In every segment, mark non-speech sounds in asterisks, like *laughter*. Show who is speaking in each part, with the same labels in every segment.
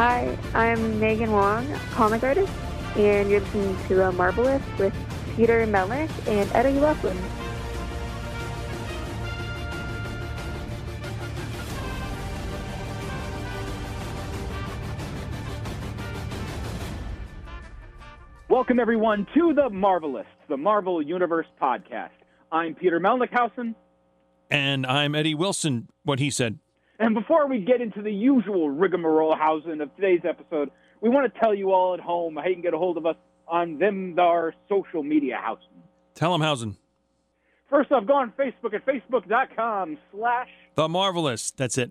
Speaker 1: Hi, I'm Megan Huang, comic artist, and you're listening to uh, Marvelists with Peter Melnick and Eddie Wilson.
Speaker 2: Welcome, everyone, to the Marvelists, the Marvel Universe podcast. I'm Peter Melnickhausen,
Speaker 3: And I'm Eddie Wilson, what he said.
Speaker 2: And before we get into the usual rigmarole housing of today's episode, we want to tell you all at home how you can get a hold of us on them our social media housing.
Speaker 3: Tell him, Hausen.
Speaker 2: First off, go on Facebook at facebook.com slash,
Speaker 3: The Marvelists. That's it.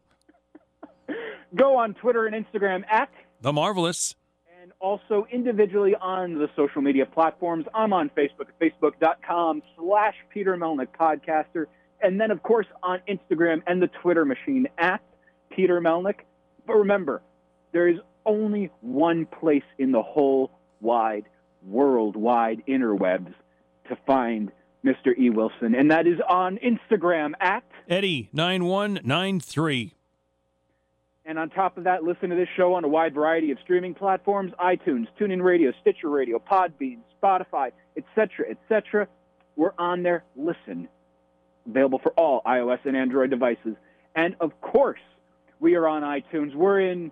Speaker 2: go on Twitter and Instagram at,
Speaker 3: The Marvelists.
Speaker 2: and also individually on the social media platforms. I'm on Facebook at facebook.com slash Peter Melnick Podcaster. And then, of course, on Instagram and the Twitter machine at Peter Melnick. But remember, there is only one place in the whole wide, worldwide interwebs to find Mr. E. Wilson, and that is on Instagram at
Speaker 3: Eddie9193.
Speaker 2: And on top of that, listen to this show on a wide variety of streaming platforms: iTunes, TuneIn Radio, Stitcher Radio, Podbean, Spotify, etc., etc. We're on there. Listen, available for all iOS and Android devices. And of course, we are on iTunes. We're in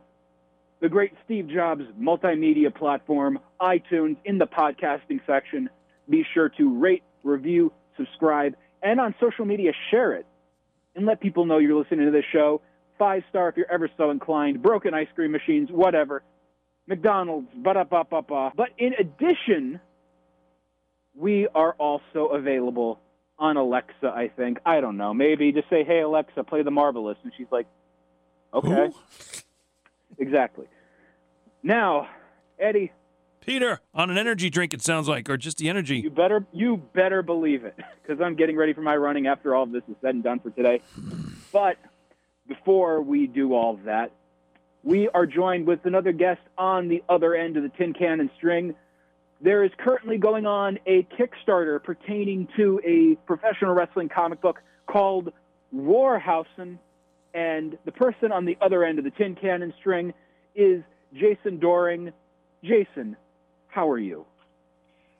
Speaker 2: the great Steve Jobs multimedia platform, iTunes, in the podcasting section. Be sure to rate, review, subscribe, and on social media, share it and let people know you're listening to this show. Five star if you're ever so inclined. Broken ice cream machines, whatever. McDonald's, ba ba ba ba ba. But in addition, we are also available on Alexa. I think I don't know. Maybe just say, "Hey Alexa, play The Marvelists," and she's like, "Okay."
Speaker 3: Who?
Speaker 2: Exactly. Now, Eddie,
Speaker 3: Peter, on an energy drink, it sounds like, or just the energy.
Speaker 2: You better you better believe it because I'm getting ready for my running after all of this is said and done for today. But before we do all of that, we are joined with another guest on the other end of the tin can and string. There is currently going on a Kickstarter pertaining to a professional wrestling comic book called Warhausen, and the person on the other end of the tin can and string is Jason Doring. Jason, how are you?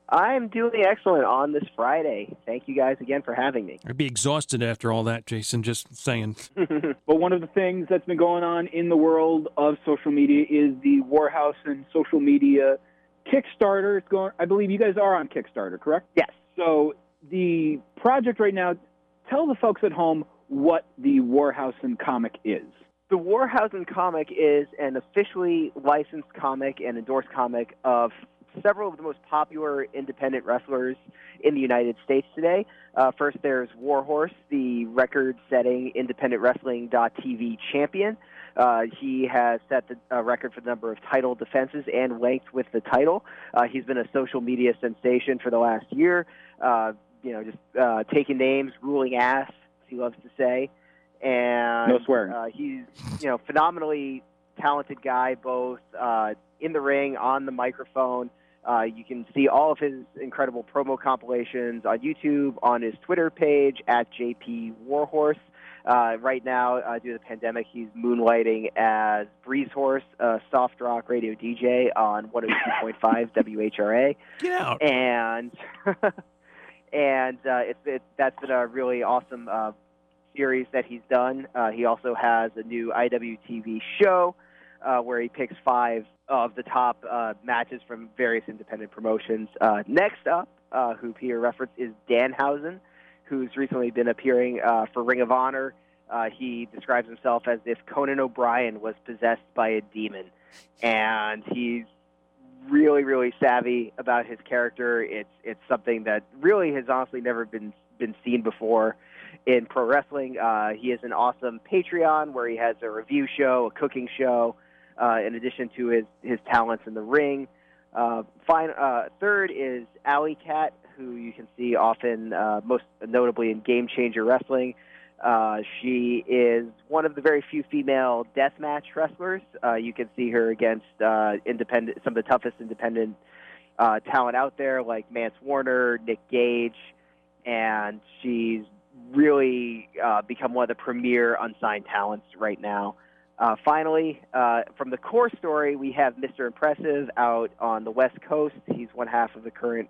Speaker 4: I'm doing excellent on this Friday. Thank you guys again for having me.
Speaker 3: I'd be exhausted after all that, Jason, just saying. *laughs*
Speaker 2: But one of the things that's been going on in the world of social media is the Warhouse and social media Kickstarter. It's going. I believe you guys are on Kickstarter, correct?
Speaker 4: Yes.
Speaker 2: So the project right now. Tell the folks at home what the Warhausen comic is.
Speaker 4: The Warhausen comic is an officially licensed comic and endorsed comic of several of the most popular independent wrestlers in the United States today. Uh, first, there's Warhorse, the record-setting independent wrestling.tv champion. Uh, he has set the uh, record for the number of title defenses and length with the title. Uh, he's been a social media sensation for the last year. Uh, you know, just uh, taking names, ruling ass, as he loves to say. And
Speaker 2: No swearing.
Speaker 4: Uh, he's you know phenomenally talented guy, both uh, in the ring, on the microphone. Uh, you can see all of his incredible promo compilations on YouTube, on his Twitter page at JP Warhorse. Uh, right now, uh, due to the pandemic, he's moonlighting as Breeze Horse, a soft rock radio DJ on 102.5 WHRA
Speaker 3: Get out.
Speaker 4: and *laughs* and uh, it's it, that's been a really awesome uh, series that he's done. Uh, he also has a new IWTV show uh, where he picks five of the top uh, matches from various independent promotions. Uh, next up, uh, who Peter referenced, is Danhausen, who's recently been appearing uh, for Ring of Honor. Uh, he describes himself as if Conan O'Brien was possessed by a demon, and he's really, really savvy about his character. It's it's something that really has honestly never been been seen before in pro wrestling. Uh, he has an awesome Patreon where he has a review show, a cooking show, uh, in addition to his his talents in the ring. Uh, fine, uh, third is Alley Cat, who you can see often, uh, most notably in Game Changer Wrestling. Uh, she is one of the very few female deathmatch wrestlers. Uh, you can see her against uh, independent, some of the toughest independent uh, talent out there, like Mance Warner, Nick Gage, and she's really uh, become one of the premier unsigned talents right now. Uh, finally, uh, from the core story, we have Mr. Impressive out on the West Coast. He's one half of the current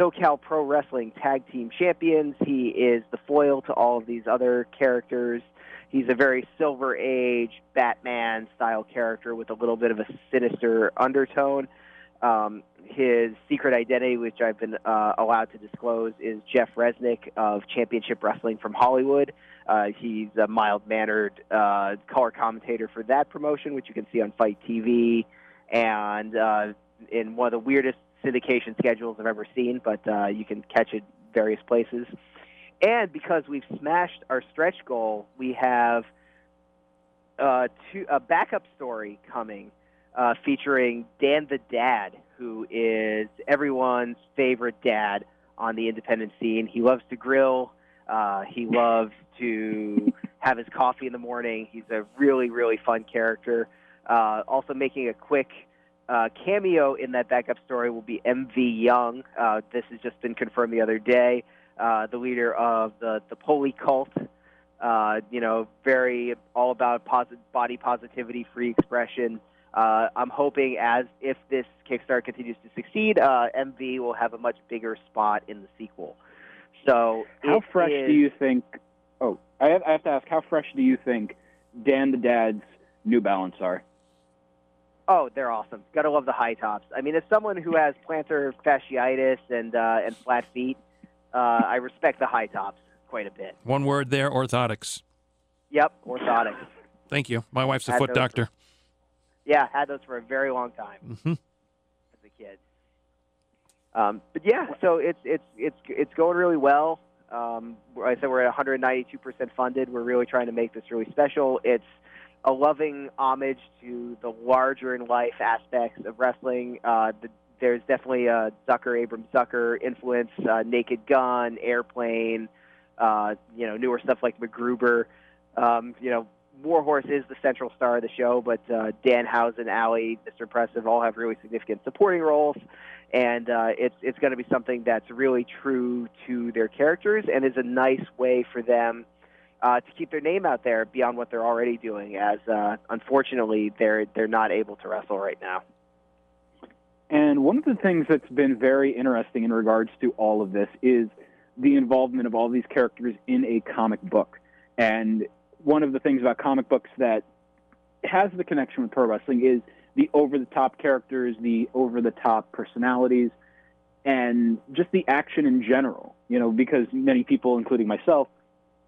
Speaker 4: SoCal Pro Wrestling Tag Team Champions. He is the foil to all of these other characters. He's a very Silver Age Batman style character with a little bit of a sinister undertone. Um, his secret identity, which I've been uh, allowed to disclose, is Jeff Resnick of Championship Wrestling from Hollywood. Uh, he's a mild mannered uh, color commentator for that promotion, which you can see on FITE TV, and uh, in one of the weirdest syndication schedules I've ever seen, but uh, you can catch it various places. And because we've smashed our stretch goal, we have uh, two, a backup story coming uh, featuring Dan the Dad, who is everyone's favorite dad on the independent scene. He loves to grill. Uh, he loves to *laughs* have his coffee in the morning. He's a really, really fun character. Uh, also, making a quick uh, cameo in that backup story will be MV Young. Uh, this has just been confirmed the other day. Uh, the leader of the the Poli cult. Uh, you know, very all about posit- body positivity, free expression. Uh, I'm hoping as if this Kickstarter continues to succeed, uh, MV will have a much bigger spot in the sequel. So,
Speaker 2: how fresh
Speaker 4: is-
Speaker 2: do you think? Oh, I have, I have to ask, how fresh do you think Dan the Dad's New Balance are?
Speaker 4: Oh, they're awesome. Gotta love the high tops. I mean, as someone who has plantar fasciitis and uh, and flat feet, uh, I respect the high tops quite a bit.
Speaker 3: One word there orthotics.
Speaker 4: Yep, orthotics.
Speaker 3: Thank you. My wife's a
Speaker 4: Had
Speaker 3: foot doctor.
Speaker 4: Yeah, had those for a very long time
Speaker 3: hmm
Speaker 4: as a kid. Um, but yeah, so it's it's it's it's going really well. Um, I said we're at 192 percent funded. We're really trying to make this really special. It's a loving homage to the larger in life aspects of wrestling. Uh, the, there's definitely a Zucker Abrahams Zucker influence, uh, Naked Gun, Airplane, uh, you know, newer stuff like MacGruber. Um, you know, Warhorse is the central star of the show, but uh, Danhausen, Alley, Mr. Impressive all have really significant supporting roles, and uh, it's it's going to be something that's really true to their characters and is a nice way for them uh, to keep their name out there beyond what they're already doing. As uh, unfortunately, they're they're not able to wrestle right now.
Speaker 2: And one of the things that's been very interesting in regards to all of this is the involvement of all these characters in a comic book. And one of the things about comic books that has the connection with pro wrestling is the over the top characters, the over the top personalities, and just the action in general. You know, because many people, including myself,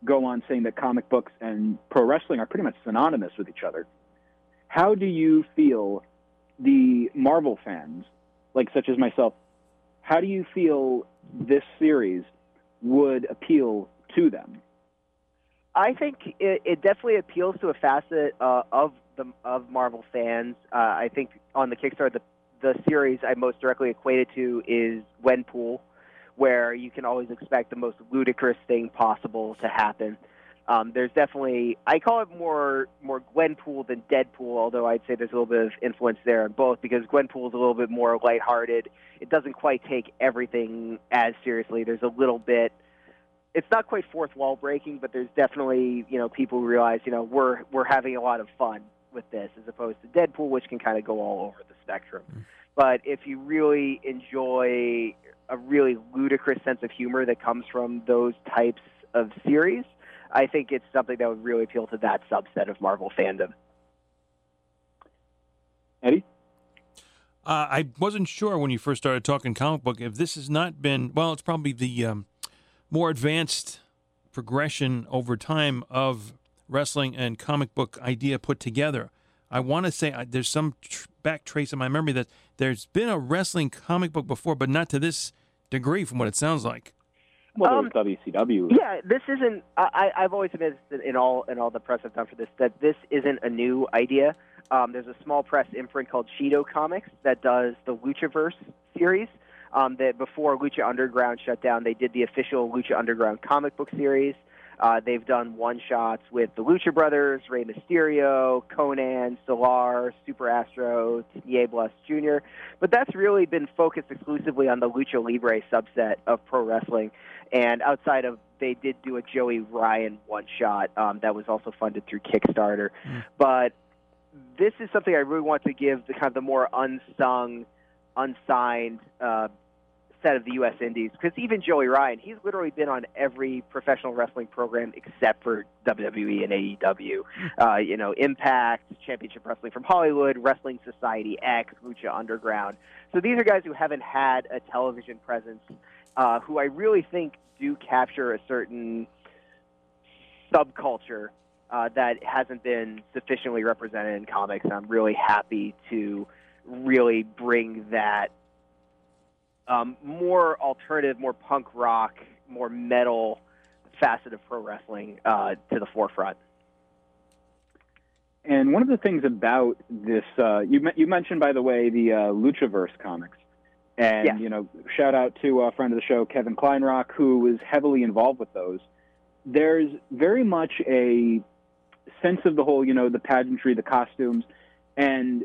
Speaker 2: go on saying that comic books and pro wrestling are pretty much synonymous with each other. How do you feel the Marvel fans, like such as myself, how do you feel this series would appeal to them?
Speaker 4: I think it, it definitely appeals to a facet uh, of the of Marvel fans. Uh, I think on the Kickstarter, the the series I most directly equated to is Gwenpool, where you can always expect the most ludicrous thing possible to happen. Um, there's definitely I call it more more Gwenpool than Deadpool, although I'd say there's a little bit of influence there in both because Gwenpool is a little bit more lighthearted. It doesn't quite take everything as seriously. There's a little bit it's not quite fourth wall breaking, but there's definitely you know people realize you know we're we're having a lot of fun with this as opposed to Deadpool, which can kind of go all over the spectrum. But if you really enjoy a really ludicrous sense of humor that comes from those types of series, I think it's something that would really appeal to that subset of Marvel fandom.
Speaker 2: Eddie?
Speaker 3: Uh, I wasn't sure when you first started talking comic book if this has not been well. It's probably the um, more advanced progression over time of wrestling and comic book idea put together. I want to say uh, there's some tr- back trace in my memory that there's been a wrestling comic book before, but not to this degree, from what it sounds like.
Speaker 2: Well,
Speaker 4: Um,
Speaker 2: WCW.
Speaker 4: Yeah, this isn't. I, I- I've always admitted in all in all the press I've done for this that this isn't a new idea. Um, there's a small press imprint called Cheeto Comics that does the Luchaverse series. Um, that before Lucha Underground shut down, they did the official Lucha Underground comic book series. Uh, they've done one shots with the Lucha Brothers, Rey Mysterio, Konnan, Solar, Super Astro, Nieblas Jr. But that's really been focused exclusively on the Lucha Libre subset of pro wrestling. And outside of, they did do a Joey Ryan one shot um, that was also funded through Kickstarter.
Speaker 3: Mm.
Speaker 4: But this is something I really want to give the kind of the more unsung, unsigned uh, set of the U.S. Indies because even Joey Ryan, he's literally been on every professional wrestling program except for WWE and AEW. Uh, you know, Impact, Championship Wrestling from Hollywood, Wrestling Society X, Lucha Underground. So these are guys who haven't had a television presence, uh, who I really think do capture a certain subculture uh, that hasn't been sufficiently represented in comics. And I'm really happy to really bring that um, more alternative, more punk rock, more metal facet of pro wrestling uh, to the forefront.
Speaker 2: And one of the things about this, uh, you you mentioned by the way the uh, Luchaverse comics, and
Speaker 4: Yeah.
Speaker 2: you know, shout out to a friend of the show, Kevin Kleinrock, who was heavily involved with those. There's very much a sense of the whole, you know, the pageantry, the costumes, and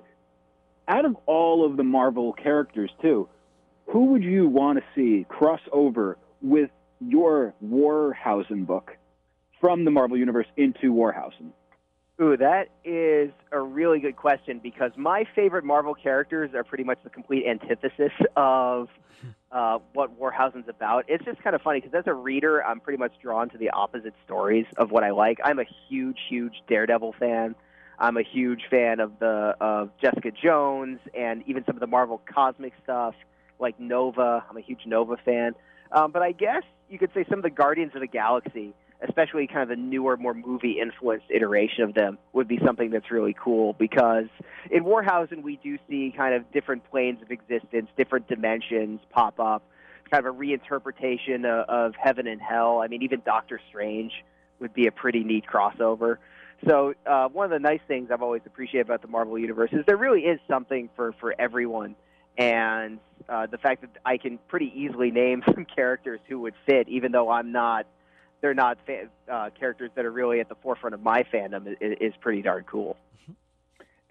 Speaker 2: out of all of the Marvel characters too, who would you want to see cross over with your Warhausen book from the Marvel Universe into Warhausen?
Speaker 4: Ooh, that is a really good question because my favorite Marvel characters are pretty much the complete antithesis of *laughs* uh, what Warhausen's about. It's just kind of funny because as a reader, I'm pretty much drawn to the opposite stories of what I like. I'm a huge, huge Daredevil fan. I'm a huge fan of the of Jessica Jones and even some of the Marvel cosmic stuff like Nova. I'm a huge Nova fan. Um, but I guess you could say some of the Guardians of the Galaxy especially kind of the newer, more movie influenced iteration of them, would be something that's really cool because in Warhausen we do see kind of different planes of existence, different dimensions pop up, kind of a reinterpretation of, of heaven and hell. I mean, even Doctor Strange would be a pretty neat crossover. So uh, one of the nice things I've always appreciated about the Marvel Universe is there really is something for, for everyone. And uh, the fact that I can pretty easily name *laughs* some characters who would fit, even though I'm not they're not fa- uh, characters that are really at the forefront of my fandom is, is pretty darn cool.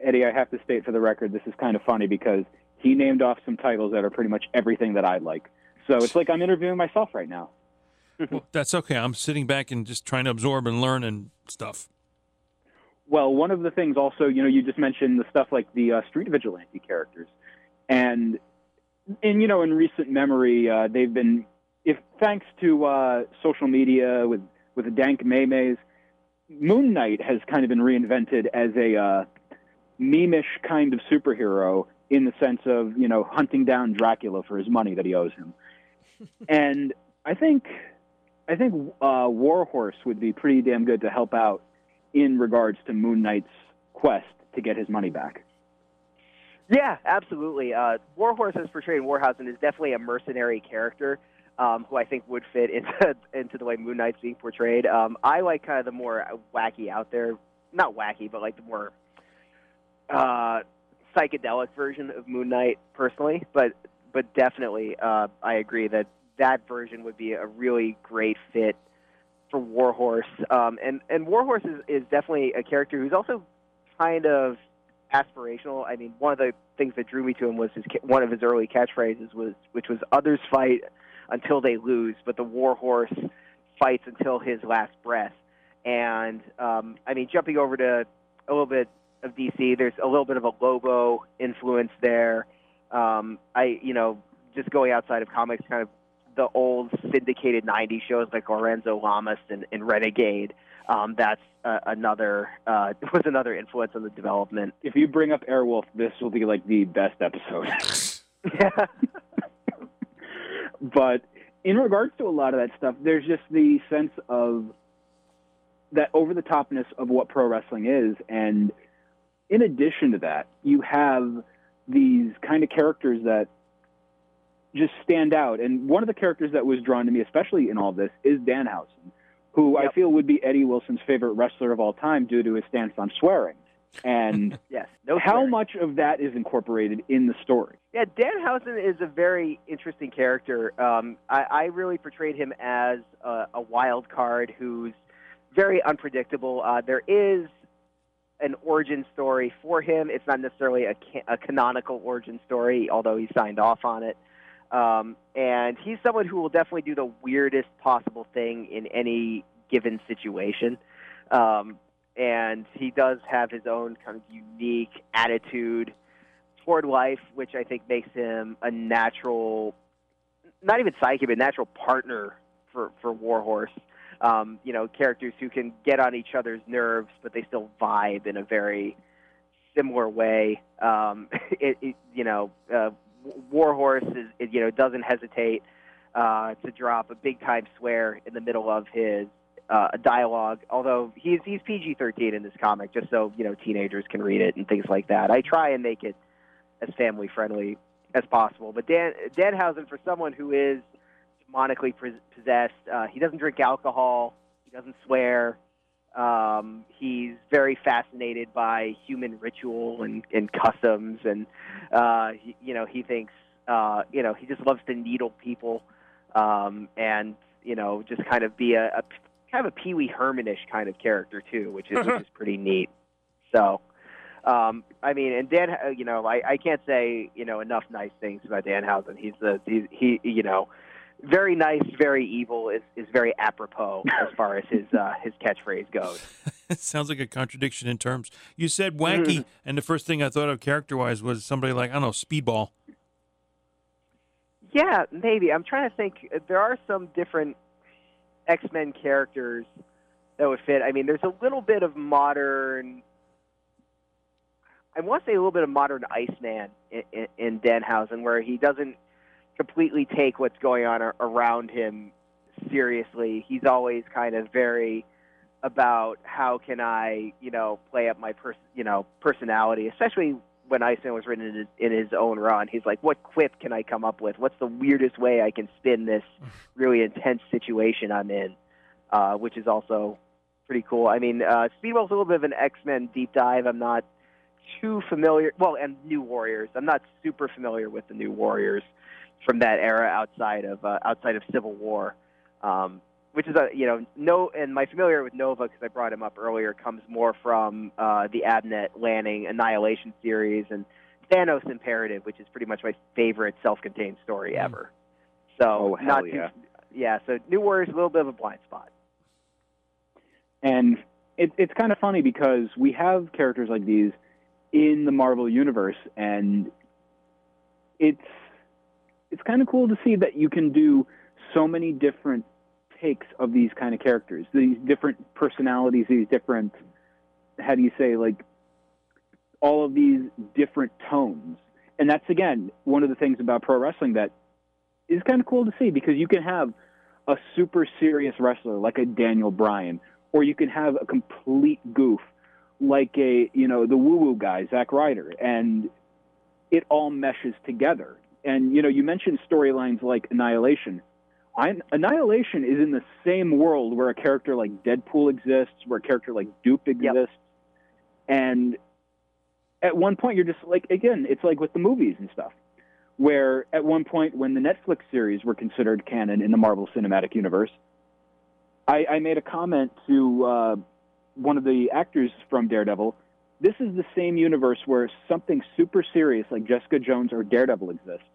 Speaker 2: Eddie, I have to state for the record, this is kind of funny because he named off some titles that are pretty much everything that I like. So it's like I'm interviewing myself right now. *laughs*
Speaker 3: well, that's okay. I'm sitting back and just trying to absorb and learn and stuff.
Speaker 2: Well, one of the things also, you know, you just mentioned the stuff like the uh, street vigilante characters, and and you know, in recent memory, uh, they've been, if thanks to uh, social media with with the dank maymays, Moon Knight has kind of been reinvented as a uh, meme-ish kind of superhero in the sense of you know hunting down Dracula for his money that he owes him, *laughs* and I think I think uh, Warhorse would be pretty damn good to help out in regards to Moon Knight's quest to get his money back.
Speaker 4: Yeah, absolutely. Uh, Warhorse, as portrayed in Warhausen, is definitely a mercenary character um, who I think would fit into *laughs* into the way Moon Knight's being portrayed. Um, I like kind of the more wacky out there, not wacky, but like the more uh, psychedelic version of Moon Knight, personally. But but definitely, uh, I agree that that version would be a really great fit for Warhorse. Um, and and Warhorse is, is definitely a character who's also kind of aspirational. I mean, one of the things that drew me to him was his one of his early catchphrases was which was "Others fight until they lose, but the Warhorse fights until his last breath." And um, I mean, jumping over to a little bit of DC, there's a little bit of a Lobo influence there. Um, I, you know, just going outside of comics, kind of the old syndicated 90s shows like Lorenzo Lamas and, and Renegade. Um, that's uh, another uh, *laughs* was another influence on the development.
Speaker 2: If you bring up Airwolf, this will be like the best episode.
Speaker 4: Yeah. *laughs* *laughs*
Speaker 2: but in regards to a lot of that stuff, there's just the sense of that over the topness of what pro wrestling is. And in addition to that, you have these kind of characters that just stand out. And one of the characters that was drawn to me, especially in all this, is Danhausen, who I feel would be Eddie Wilson's favorite wrestler of all time due to his stance on swearing. And *laughs*
Speaker 4: yes, no.
Speaker 2: how
Speaker 4: swearing.
Speaker 2: much of that is incorporated in the story?
Speaker 4: Yeah, Danhausen is a very interesting character. Um, I, I really portrayed him as a, a wild card who's very unpredictable. Uh, there is an origin story for him. It's not necessarily a, ca- a canonical origin story, although he signed off on it. Um, and he's someone who will definitely do the weirdest possible thing in any given situation. Um, and he does have his own kind of unique attitude toward life, which I think makes him a natural, not even psychic, but natural partner for, for Warhorse. Um, you know, characters who can get on each other's nerves, but they still vibe in a very similar way. Um, *laughs* it, it, you know, uh, Warhorse is, you know, doesn't hesitate uh, to drop a big time swear in the middle of his uh, dialogue. Although he's he's PG-13 in this comic, just so you know teenagers can read it and things like that. I try and make it as family friendly as possible. But Dan Danhausen, for someone who is demonically possessed, uh, he doesn't drink alcohol, he doesn't swear. Um, he's very fascinated by human ritual and, and customs, and uh, he, you know he thinks uh, you know he just loves to needle people, um, and you know just kind of be a, a kind of a Pee Wee Hermanish kind of character too, which is which *laughs* is pretty neat. So, um, I mean, and Dan, uh, you know, I, I can't say you know enough nice things about Danhausen. He's the he, he you know very nice, very evil is, is very apropos *laughs* as far as his uh, his catchphrase goes.
Speaker 3: it *laughs* sounds like a contradiction in terms. You said wacky,
Speaker 4: Mm.
Speaker 3: and the first thing I thought of character wise was somebody like I don't know Speedball.
Speaker 4: Yeah, maybe. I'm trying to think. There are some different X Men characters that would fit. I mean, there's a little bit of modern. I want to say a little bit of modern Iceman in, in, in Danhausen, where he doesn't completely take what's going on around him seriously. He's always kind of very about how can I, you know, play up my pers- you know, personality, especially when Iceman was written in his, in his own run. He's like, what quip can I come up with? What's the weirdest way I can spin this *laughs* really intense situation I'm in? Uh, which is also pretty cool. I mean, uh, Speedball's a little bit of an X-Men deep dive. I'm not too familiar. Well, and New Warriors. I'm not super familiar with the New Warriors from that era outside of uh, outside of Civil War, um, which is a you know no. And my familiar with Nova because I brought him up earlier comes more from uh, the Abnett Lanning Annihilation series and Thanos Imperative, which is pretty much my favorite self-contained story
Speaker 3: Mm.
Speaker 4: ever. So
Speaker 2: Oh, hell
Speaker 4: not
Speaker 2: yeah.
Speaker 4: too, yeah. So New Warriors a little bit of a blind spot.
Speaker 2: And it, it's kind of funny because we have characters like these in the Marvel universe, and it's it's kind of cool to see that you can do so many different takes of these kind of characters, these different personalities, these different how do you say like all of these different tones. And that's again one of the things about pro wrestling that is kind of cool to see because you can have a super serious wrestler like a Daniel Bryan, or you can have a complete goof like a you know the woo woo guy Zack Ryder, and it all meshes together. And you know you mentioned storylines like Annihilation. I, Annihilation is in the same world where a character like Deadpool exists, where a character like Doop exists, and at one point you're just like again it's like with the movies and stuff where at one point when the netflix series were considered canon in the marvel cinematic universe i, I made a comment to uh, one of the actors from daredevil. This is the same universe where something super serious like jessica jones or daredevil exists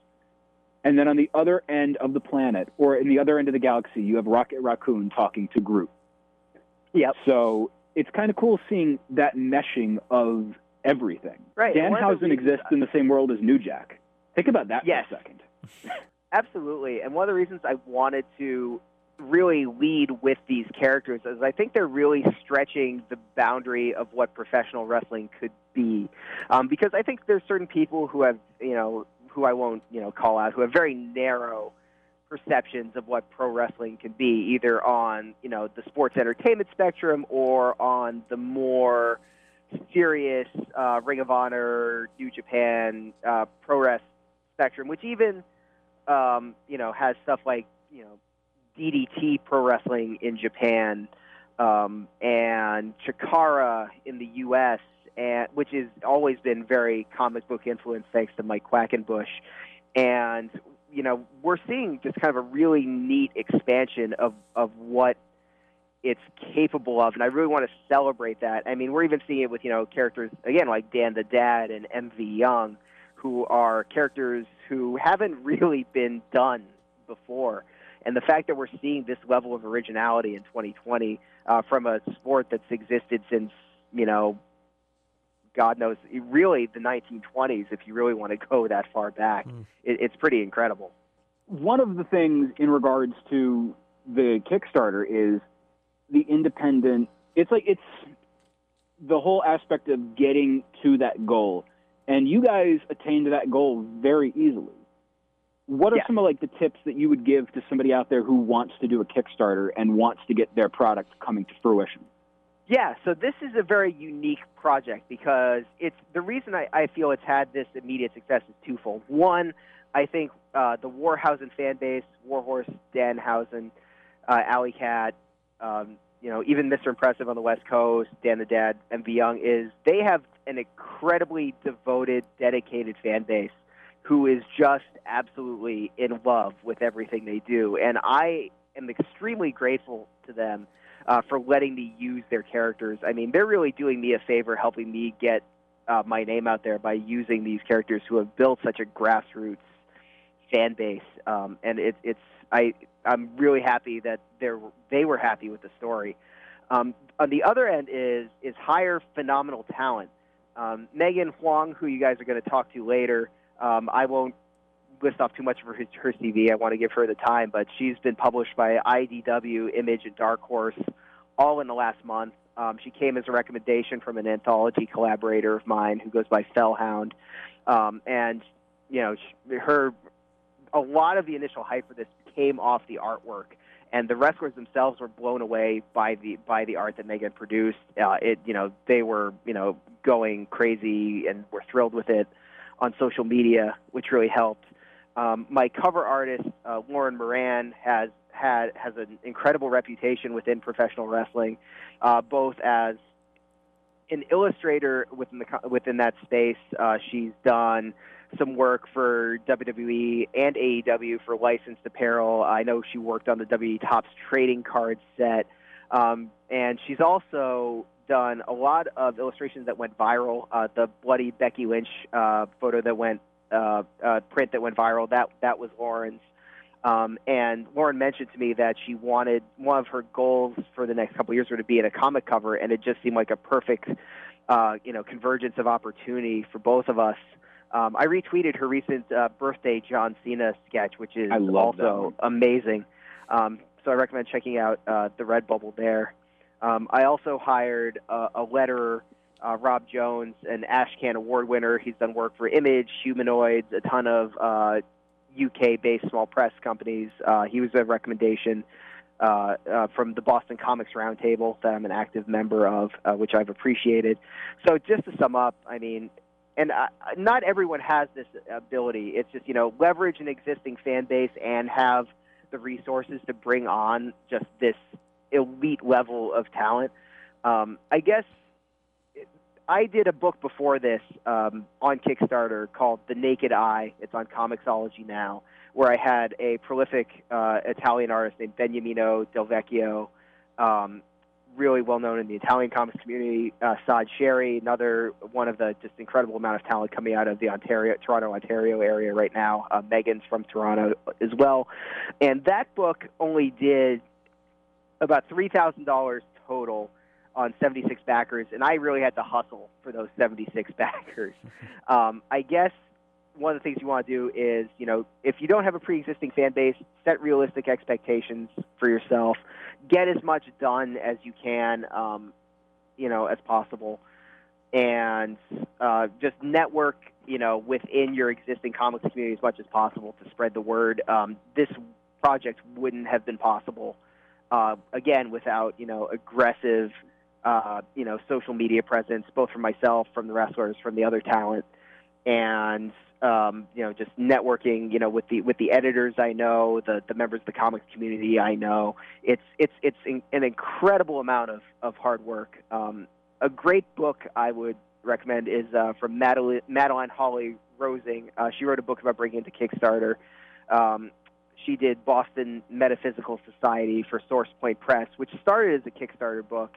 Speaker 2: and then on the other end of the planet or in the other end of the galaxy you have rocket raccoon talking to groot
Speaker 4: Yep.
Speaker 2: so it's kind of cool seeing that meshing of everything.
Speaker 4: Right, and one of the
Speaker 2: Danhausen exists in the same world as New Jack. Think about that
Speaker 4: Yes.
Speaker 2: for a second. *laughs*
Speaker 4: Absolutely. And one of the reasons I wanted to really lead with these characters is I think they're really stretching the boundary of what professional wrestling could be. Um, because I think there's certain people who have, you know, who I won't, you know, call out, who have very narrow perceptions of what pro wrestling can be, either on, you know, the sports entertainment spectrum or on the more serious uh, Ring of Honor, New Japan, uh, pro wrestling spectrum, which even um, you know has stuff like you know DDT pro wrestling in Japan um, and Chikara in the U.S. and which has always been very comic book influenced, thanks to Mike Quackenbush. And you know, we're seeing just kind of a really neat expansion of of what it's capable of, and I really want to celebrate that. I mean, we're even seeing it with you know characters again like Dan the Dad and MV Young, who are characters who haven't *laughs* really been done before. And the fact that we're seeing this level of originality in 2020 uh, from a sport that's existed since you know, God knows, really the 1920s. If you really want to go that far back, mm. it, it's pretty incredible.
Speaker 2: One of the things in regards to the Kickstarter is the independent. It's like it's the whole aspect of getting to that goal, and you guys attained that goal very easily. What are yeah. some of like the tips that you would give to somebody out there who wants to do a Kickstarter and wants to get their product coming to fruition?
Speaker 4: Yeah, so this is a very unique project because it's the reason I, I feel it's had this immediate success is twofold. One, I think uh, the Warhausen fan base, Warhorse, Danhausen, uh, Alley Cat, um, you know, even Mr. Impressive on the West Coast, Dan the Dad, MV Young, is they have an incredibly devoted, dedicated fan base who is just absolutely in love with everything they do. And I am extremely grateful to them uh, for letting me use their characters. I mean, they're really doing me a favor, helping me get uh, my name out there by using these characters who have built such a grassroots fan base. Um, and it, it's I I'm really happy that they're they were happy with the story. Um, on the other end is is hire phenomenal talent. Um, Megan Huang, who you guys are going to talk to later, um, I won't list off too much of her, her CV. I want to give her the time, but she's been published by IDW, Image, and Dark Horse all in the last month. Um, she came as a recommendation from an anthology collaborator of mine who goes by Fellhound, um, and you know she, her. A lot of the initial hype for this came off the artwork, and the wrestlers themselves were blown away by the by the art that Megan produced. Uh, it you know they were you know going crazy and were thrilled with it on social media, which really helped. Um, my cover artist, uh, Lauren Moran, has had has an incredible reputation within professional wrestling, uh, both as an illustrator within the within that space. Uh, she's done some work for WWE and AEW for licensed apparel. I know she worked on the WWE Topps trading card set, um, and she's also done a lot of illustrations that went viral. Uh, the bloody Becky Lynch uh, photo that went uh, uh, print that went viral. That that was Lauren's. Um, and Lauren mentioned to me that she wanted one of her goals for the next couple of years were to be in a comic cover, and it just seemed like a perfect, uh, you know, convergence of opportunity for both of us. Um, I retweeted her recent uh, birthday John Cena sketch, which is also amazing. Um, so I recommend checking out uh, the Redbubble there. Um, I also hired a, a letterer uh, Rob Jones, an Ashcan Award winner. He's done work for Image, Humanoids, a ton of uh, UK-based small press companies. Uh, he was a recommendation uh, uh, from the Boston Comics Roundtable that I'm an active member of, uh, which I've appreciated. So just to sum up, I mean, and not everyone has this ability. It's just you know leverage an existing fan base and have the resources to bring on just this elite level of talent. Um, I guess I did a book before this um, on Kickstarter called The Naked Eye. It's on Comixology now, where I had a prolific uh, Italian artist named Beniamino Del Vecchio, um, really well known in the Italian comics community. Uh, Saad Sherry, another one of the just incredible amount of talent coming out of the Ontario, Toronto, Ontario area right now. Uh, Megan's from Toronto as well, and that book only did about three thousand dollars total on 76 backers, and I really had to hustle for those 76 *laughs* backers. Um, I guess one of the things you want to do is, you know, if you don't have a pre-existing fan base, set realistic expectations for yourself. Get as much done as you can, um, you know, as possible, and uh, just network, you know, within your existing comics community as much as possible to spread the word. Um, this project wouldn't have been possible, uh, again, without you know aggressive uh, you know, social media presence, both from myself, from the wrestlers, from the other talent, and um, you know, just networking, you know, with the with the editors I know, the the members of the comics community I know. It's it's it's in, an incredible amount of of hard work. Um, a great book I would recommend is uh, from Madeline, Madeline Holly Rosing. Uh, she wrote a book about breaking into Kickstarter. Um, she did Boston Metaphysical Society for Source Point Press, which started as a Kickstarter book,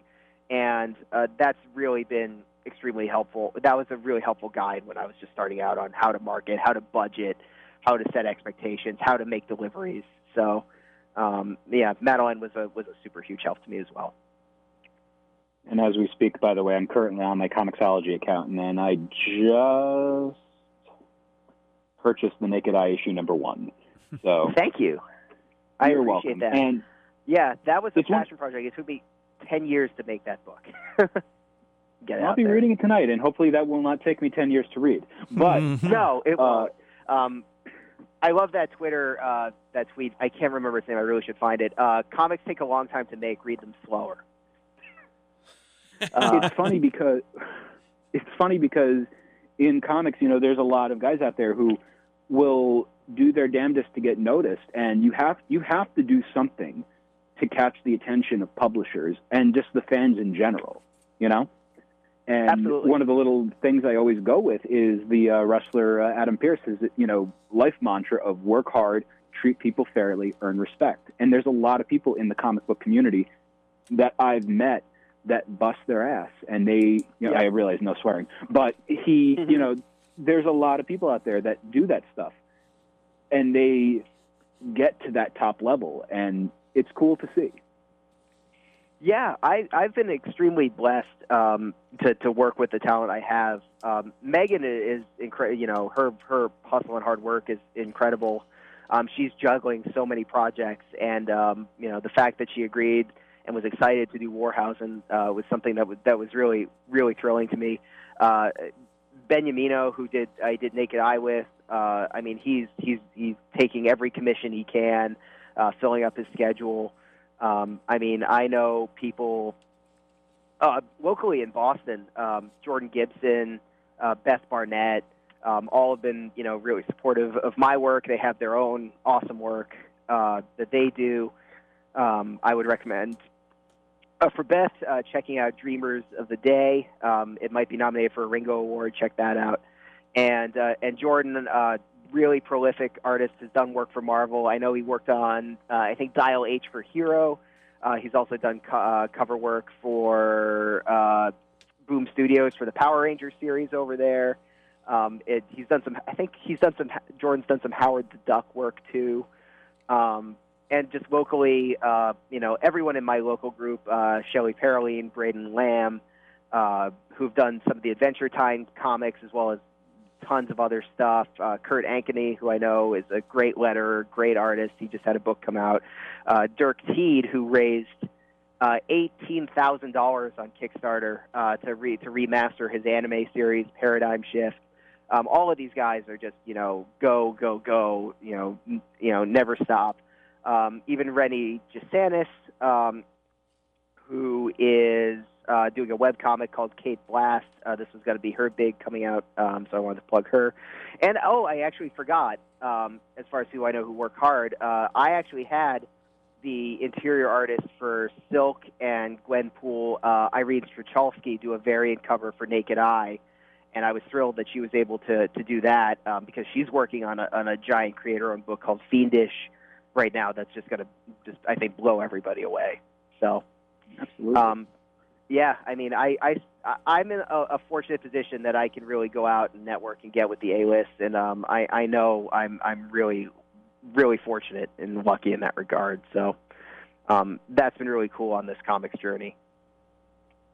Speaker 4: and uh, that's really been extremely helpful. That was a really helpful guide when I was just starting out on how to market, how to budget, how to set expectations, how to make deliveries. So, um, yeah, Madeline was a was a super huge help to me as well.
Speaker 2: And as we speak, by the way, I'm currently on my Comixology account, and then I just purchased the Naked Eye issue number one. So *laughs*
Speaker 4: thank you. I
Speaker 2: you're
Speaker 4: appreciate
Speaker 2: welcome.
Speaker 4: that.
Speaker 2: And
Speaker 4: yeah, that was a
Speaker 2: It's one-
Speaker 4: passion project. It took me ten years to make that book. *laughs* Get it
Speaker 2: I'll
Speaker 4: out
Speaker 2: be
Speaker 4: there.
Speaker 2: reading it tonight, and hopefully that will not take me ten years to read. But *laughs*
Speaker 4: No, it
Speaker 2: Uh,
Speaker 4: won't. Um, I love that Twitter uh, that tweet. I can't remember its name. I really should find it. Uh, comics take a long time to make. Read them slower. Uh, *laughs*
Speaker 2: it's funny because it's funny because in comics, you know, there's a lot of guys out there who will do their damnedest to get noticed, and you have you have to do something to catch the attention of publishers and just the fans in general. You know. And
Speaker 4: Absolutely.
Speaker 2: one of the little things I always go with is the uh, wrestler uh, Adam Pearce's, you know, life mantra of work hard, treat people fairly, earn respect. And there's a lot of people in the comic book community that I've met that bust their ass, and they, you know,
Speaker 4: Yeah.
Speaker 2: I realize no swearing, but he,
Speaker 4: Mhm.
Speaker 2: you know, there's a lot of people out there that do that stuff, and they get to that top level, and it's cool to see.
Speaker 4: Yeah, I, I've been extremely blessed um, to, to work with the talent I have. Um, Megan is incredible. You know, her her hustle and hard work is incredible. Um, she's juggling so many projects, and um, you know, the fact that she agreed and was excited to do Warhausen uh, was something that was that was really really thrilling to me. Uh, Beniamino, who did I did Naked Eye with, uh, I mean, he's he's he's taking every commission he can, uh, filling up his schedule. Um, I mean, I know people uh, locally in Boston, um, Jordan Gibson, uh, Beth Barnett, um, all have been, you know, really supportive of my work. They have their own awesome work uh, that they do. Um, I would recommend uh, for Beth uh, checking out Dreamers of the Day. Um, it might be nominated for a Ringo Award. Check that out. And uh, and Jordan, uh, really prolific artist, has done work for Marvel. I know he worked on, uh, I think, Dial H for Hero. Uh, he's also done co- uh, cover work for uh, Boom Studios for the Power Rangers series over there. Um, it, he's done some. I think he's done some. Jordan's done some Howard the Duck work too. Um, and just locally, uh, you know, everyone in my local group, uh, Shelley Paroline, Braden Lamb, uh, who've done some of the Adventure Time comics as well as tons of other stuff. Uh, Kurt Ankeny, who I know is a great letterer, great artist. He just had a book come out. Uh, Dirk Teed, who raised uh, eighteen thousand dollars on Kickstarter uh, to re- to remaster his anime series Paradigm Shift. Um, all of these guys are just you know go go go you know n- you know never stop. Um, even Rennie Jasanis, um, who is uh, doing a web comic called Kate Blast. Uh, this was going to be her big coming out, um, so I wanted to plug her. And oh, I actually forgot. Um, as far as who I know who work hard, uh, I actually had the interior artist for Silk and Gwenpool, uh, Irene Strychalski, do a variant cover for Naked Eye, and I was thrilled that she was able to to do that um, because she's working on a on a giant creator-owned book called Fiendish right now. That's just going to just I think blow everybody away. So.
Speaker 2: Absolutely.
Speaker 4: Um, yeah, I mean, I, I, I'm in a, a fortunate position that I can really go out and network and get with the A list, and um, I, I know I'm, I'm really, really fortunate and lucky in that regard. So, um, that's been really cool on this comics journey.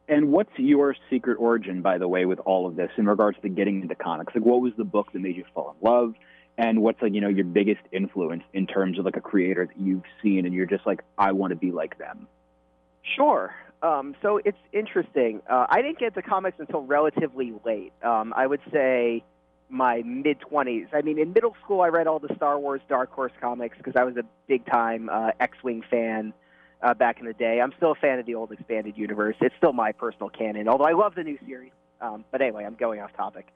Speaker 2: And what's your secret origin, by the way, with all of this in regards to getting into comics? Like, what was the book that made you fall in love? And what's like, you know, your biggest influence in terms of like a creator that you've seen, and you're just like, I want to be like them.
Speaker 4: Sure. Um, so it's interesting. Uh, I didn't get to comics until relatively late. Um, I would say my mid 20s. I mean, in middle school, I read all the Star Wars Dark Horse comics because I was a big time uh, X Wing fan uh, back in the day. I'm still a fan of the old expanded universe. It's still my personal canon, although I love the new series. Um, but anyway, I'm going off topic.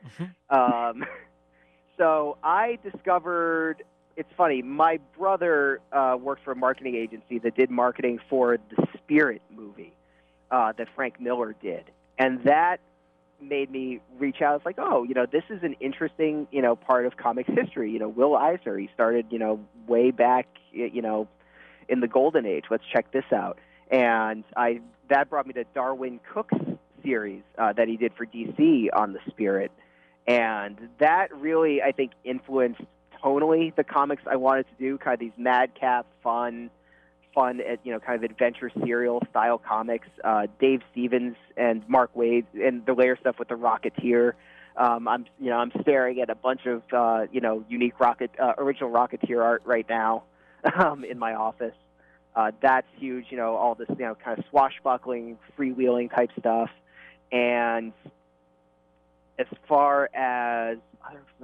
Speaker 4: Um, *laughs* so I discovered. It's funny. My brother uh, worked for a marketing agency that did marketing for the Spirit movie uh, that Frank Miller did, and that made me reach out. It's like, oh, you know, this is an interesting, you know, part of comics history. You know, Will Eisner, he started, you know, way back, you know, in the golden age. Let's check this out. And I that brought me to Darwyn Cooke's series uh, that he did for DC on the Spirit, and that really, I think, influenced tonally the comics I wanted to do. Kind of these madcap, fun fun, you know, kind of adventure serial style comics. Uh, Dave Stevens and Mark Waid and the layer stuff with the Rocketeer. Um, I'm, you know, I'm staring at a bunch of, uh, you know, unique rocket, uh, original Rocketeer art right now *laughs* um, in my office. Uh, that's huge. You know, all this, you know, kind of swashbuckling, freewheeling type stuff. And as far as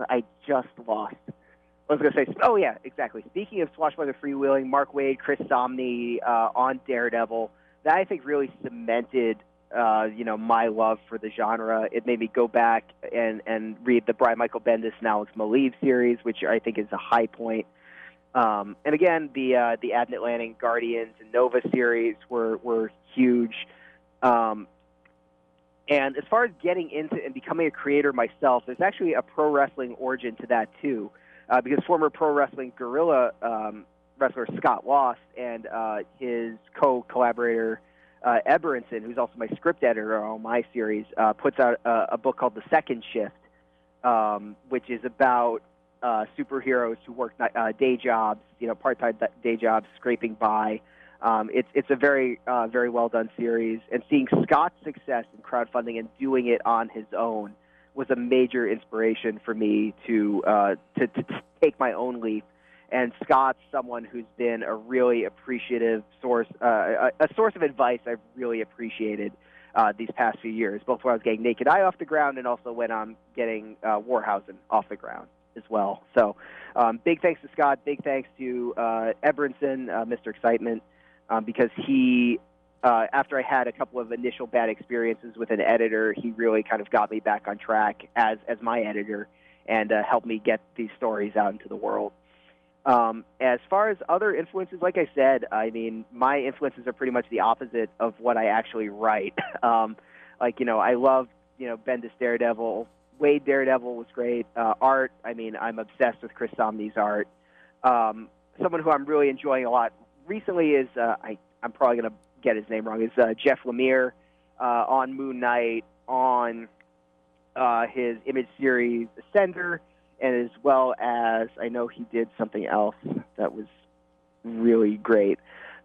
Speaker 4: I just lost I was going to say, oh yeah, exactly. Speaking of swashbuckler freewheeling, Mark Waid, Chris Samnee uh, on Daredevil, that I think really cemented, uh, you know, my love for the genre. It made me go back and and read the Brian Michael Bendis and Alex Maleev series, which I think is a high point. Um, and again, the uh, the Abnett Lanning Guardians and Nova series were were huge. Um, and as far as getting into and becoming a creator myself, there's actually a pro wrestling origin to that too uh, because former pro wrestling Guerrilla um, wrestler Scott Lost and uh, his co-collaborator uh, Ed Berenson, who's also my script editor on my series, uh, puts out a, a book called The Second Shift, um, which is about uh, superheroes who work uh, day jobs, you know, part-time day jobs, scraping by. Um, it's it's a very uh, very well done series, and seeing Scott's success in crowdfunding and doing it on his own was a major inspiration for me to, uh, to to take my own leap. And Scott's someone who's been a really appreciative source, uh, a, a source of advice I've really appreciated uh, these past few years, both when I was getting Naked Eye off the ground and also when I'm getting uh, Warhausen off the ground as well. So, um, big thanks to Scott. Big thanks to uh, uh, Mr. Excitement, um, because he uh, after I had a couple of initial bad experiences with an editor, he really kind of got me back on track as as my editor and uh, helped me get these stories out into the world. Um, as far as other influences, like I said, I mean, my influences are pretty much the opposite of what I actually write. *laughs* um, like, you know, I love, you know, Bendis Daredevil. Waid Daredevil was great. Uh, art, I mean, I'm obsessed with Chris Samnee's art. Um, someone who I'm really enjoying a lot recently is, uh, I, I'm probably going to get his name wrong, is uh, Jeff Lemire uh, on Moon Knight, on uh, his image series Ascender, and as well as I know he did something else that was really great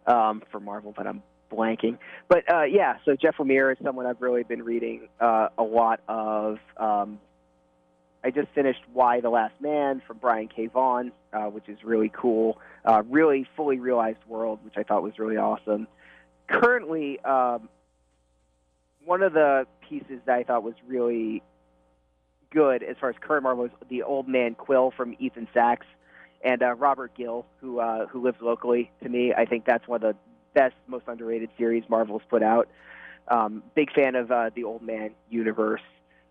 Speaker 4: um, for Marvel, but I'm blanking. But uh, yeah, so Jeff Lemire is someone I've really been reading uh, a lot of. Um, I just finished Y: The Last Man from Brian K. Vaughan, uh, which is really cool. Uh, really fully realized world, which I thought was really awesome currently, um, one of the pieces that I thought was really good as far as current Marvel was the Old Man Quill from Ethan Sacks and uh, Robert Gill, who uh, who lives locally to me. I think that's one of the best, most underrated series Marvel's put out. Um, big fan of uh, the Old Man universe,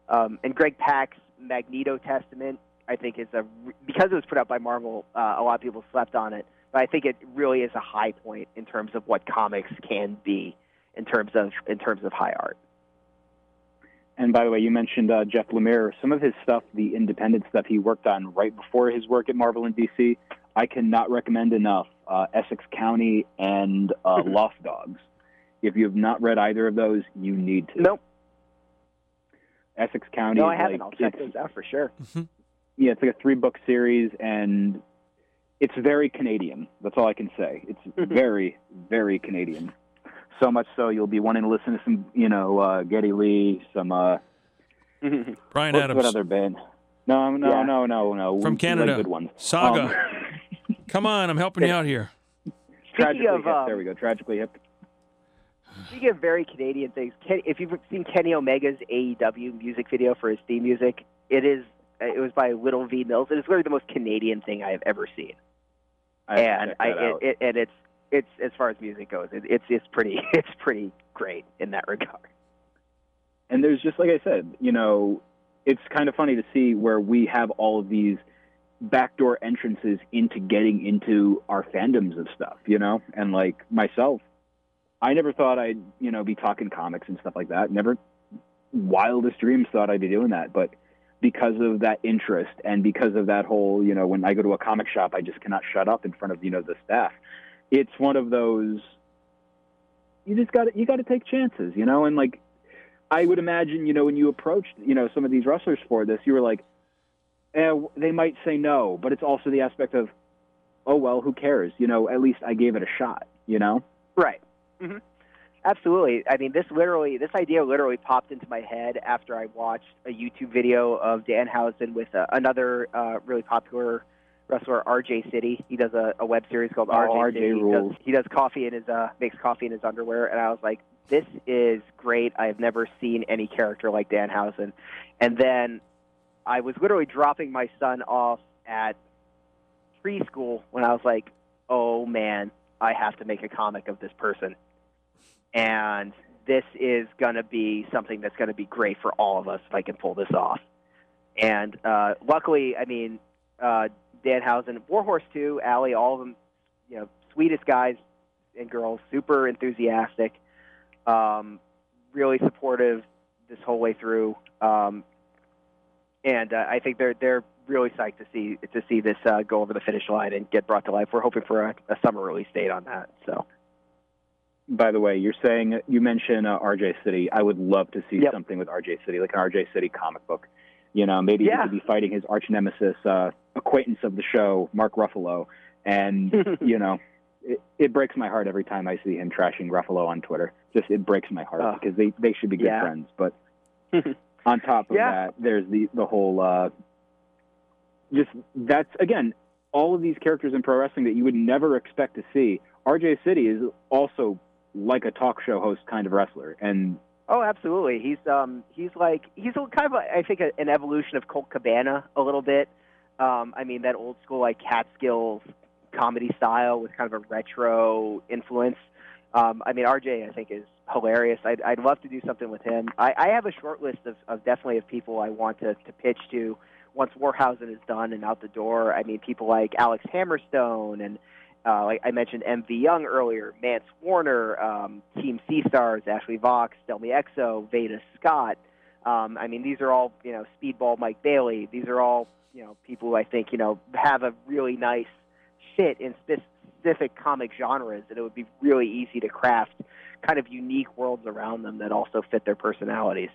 Speaker 4: um, and Greg Pak's Magneto Testament. I think is a because it was put out by Marvel. Uh, a lot of people slept on it but I think it really is a high point in terms of what comics can be in terms of in terms of high art.
Speaker 2: And by the way, you mentioned uh, Jeff Lemire. Some of his stuff, the independent stuff he worked on right before his work at Marvel and DC, I cannot recommend enough. Uh, Essex County and uh, mm-hmm. Lost Dogs. If you have not read either of those, you need to.
Speaker 4: Nope.
Speaker 2: Essex County.
Speaker 4: No, I haven't. Like, I'll check those out for sure.
Speaker 3: Mm-hmm.
Speaker 2: Yeah, it's like a three book series, and it's very Canadian. That's all I can say. It's *laughs* very, very Canadian. So much so you'll be wanting to listen to some, you know, uh, Geddy Lee, some uh, *laughs*
Speaker 3: Bryan
Speaker 2: what,
Speaker 3: Adams.
Speaker 2: What other band? No, no, yeah. no, no, no.
Speaker 3: From Canada,
Speaker 2: like good ones.
Speaker 3: Saga. Um, *laughs* Come on, I'm helping you out here.
Speaker 2: Tragically
Speaker 4: of,
Speaker 2: hip.
Speaker 4: Um,
Speaker 2: there we go. Tragically hip.
Speaker 4: Speaking of very Canadian things, if you've seen Kenny Omega's AEW music video for his theme music, it is it was by Little V Mills. It is literally the most Canadian thing I have ever seen.
Speaker 2: I
Speaker 4: and I
Speaker 2: it,
Speaker 4: it, and it's it's as far as music goes, it, it's it's pretty *laughs* it's pretty great in that regard.
Speaker 2: And there's just like I said, you know, it's kind of funny to see where we have all of these backdoor entrances into getting into our fandoms of stuff, you know? And like myself, I never thought I'd, you know, be talking comics and stuff like that. Never wildest dreams thought I'd be doing that, but because of that interest and because of that whole, you know, when I go to a comic shop, I just cannot shut up in front of you know the staff. It's one of those. You just got you got to take chances, you know, and like I would imagine, you know, when you approached, you know, some of these wrestlers for this, you were like, eh, they might say no, but it's also the aspect of, oh well, who cares? You know, at least I gave it a shot. You know,
Speaker 4: right? Mm-hmm. Absolutely. I mean, this literally, this idea literally popped into my head after I watched a YouTube video of Danhausen with uh, another uh, really popular wrestler, RJ City. He does a, a web series called
Speaker 2: oh,
Speaker 4: RJ,
Speaker 2: RJ
Speaker 4: City.
Speaker 2: Rules.
Speaker 4: He does, he does coffee in his uh, makes coffee in his underwear, and I was like, this is great. I've never seen any character like Danhausen. And then I was literally dropping my son off at preschool when I was like, oh man, I have to make a comic of this person. And this is going to be something that's going to be great for all of us if I can pull this off. And uh, luckily, I mean, uh, Danhausen, Warhorse too, Allie, all of them, you know, sweetest guys and girls, super enthusiastic, um, really supportive this whole way through. Um, and uh, I think they're they're really psyched to see to see this uh, go over the finish line and get brought to life. We're hoping for a, a summer release date on that. So.
Speaker 2: By the way, you're saying you mentioned uh, RJ City. I would love to see
Speaker 4: Yep.
Speaker 2: something with RJ City, like an RJ City comic book. You know, maybe
Speaker 4: Yeah.
Speaker 2: he could be fighting his arch nemesis, uh, acquaintance of the show, Mark Ruffalo, and *laughs* you know, it, it breaks my heart every time I see him trashing Ruffalo on Twitter. Just it breaks my heart
Speaker 4: Oh.
Speaker 2: because they they should be good
Speaker 4: Yeah.
Speaker 2: friends. But *laughs* on top of
Speaker 4: Yeah.
Speaker 2: that, there's the the whole uh, just that's again all of these characters in pro wrestling that you would never expect to see. RJ City is also like a talk show host kind of wrestler, and
Speaker 4: Oh, absolutely. He's um he's like he's a, kind of I think a, an evolution of Colt Cabana a little bit. Um, I mean that old school like Catskills comedy style with kind of a retro influence. Um, I mean RJ I think is hilarious. I'd I'd love to do something with him. I, I have a short list of, of definitely of people I want to, to pitch to once Warhausen is done and out the door. I mean people like Alex Hammerstone and uh, like I mentioned MV Young earlier, Mance Warner, um, Team Sea Stars, Ashley Vox, Delmi Exo, Veda Scott. Um, I mean, these are all you know, Speedball Mike Bailey. These are all you know people who I think you know have a really nice fit in specific comic genres, and it would be really easy to craft kind of unique worlds around them that also fit their personalities.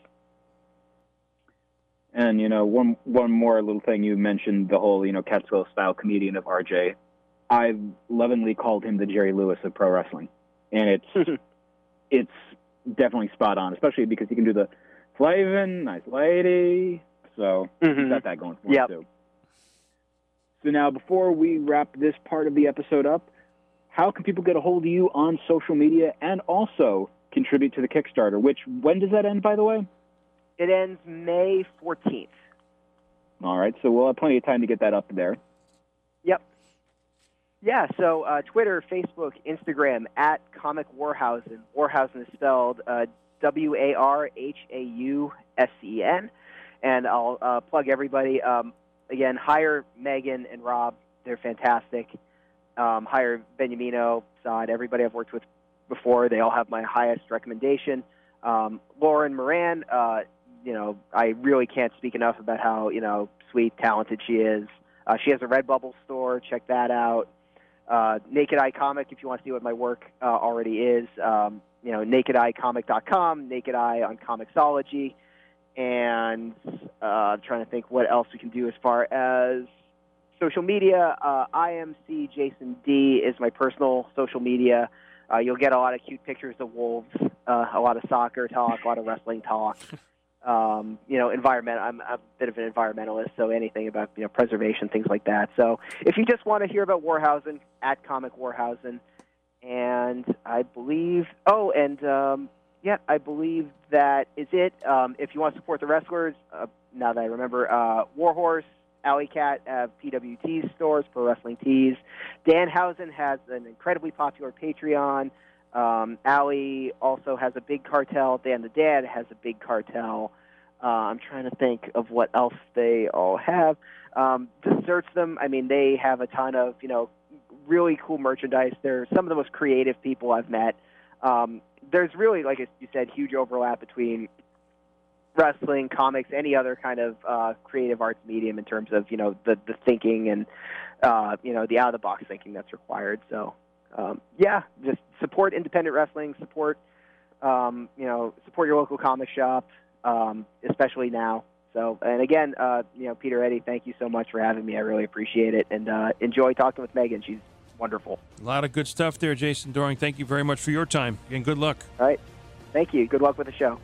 Speaker 2: and you know one one more little thing you mentioned the whole you know Catskill style comedian of RJ. I've lovingly called him the Jerry Lewis of pro wrestling, and it's *laughs* it's definitely spot on, especially because he can do the Flavin, nice lady. So he's
Speaker 4: Mhm.
Speaker 2: got that going for
Speaker 4: Yep.
Speaker 2: him too. So now, before we wrap this part of the episode up, how can people get a hold of you on social media and also contribute to the Kickstarter? Which when does that end, by the way?
Speaker 4: It ends May 14th.
Speaker 2: All right, so we'll have plenty of time to get that up there.
Speaker 4: Yeah, so uh, Twitter, Facebook, Instagram, at Comic Warhausen. Warhausen is spelled uh, W A R H A U S E N. And I'll uh, plug everybody. Um, again, hire Megan and Rob. They're fantastic. Um, hire Beniamino, Saad, everybody I've worked with before. They all have my highest recommendation. Um, Lauren Moran, uh, you know, I really can't speak enough about how, you know, sweet, talented she is. Uh, she has a Redbubble store. Check that out. Uh, Naked Eye Comic, if you want to see what my work uh, already is. Um, you know, nakedeycomic.com, Naked Eye on Comixology. And uh, I'm trying to think what else we can do as far as social media. Uh, IMC Jason D is my personal social media. Uh, you'll get a lot of cute pictures of wolves, uh, a lot of soccer talk, a lot of wrestling talk. *laughs* Um, you know, environment. I'm, I'm a bit of an environmentalist, so anything about you know preservation, things like that. So if you just want to hear about Warhausen, at Comic Warhausen, and I believe. Oh, and um, yeah, I believe that is it. Um, if you want to support the wrestlers, uh, now that I remember, uh, Warhorse, Allie Katch have PWT stores, Pro Wrestling Tees. Danhausen has an incredibly popular Patreon. Um, Allie also has a big cartel. Dan the Dad has a big cartel. Uh, I'm trying to think of what else they all have. Um, just search them. I mean, they have a ton of you know really cool merchandise. They're some of the most creative people I've met. Um, there's really, like you said, huge overlap between wrestling, comics, any other kind of uh, creative arts medium in terms of you know the the thinking and uh, you know the out of the box thinking that's required. So um, yeah, just support independent wrestling, support um, you know support your local comic shop, um, especially now. So and again, uh, you know Peter Eddie, thank you so much for having me. I really appreciate it and uh, enjoy talking with Megan. She's wonderful.
Speaker 3: A lot of good stuff there, Jason Doring. Thank you very much for your time and good luck.
Speaker 4: All right, thank you. Good luck with the show.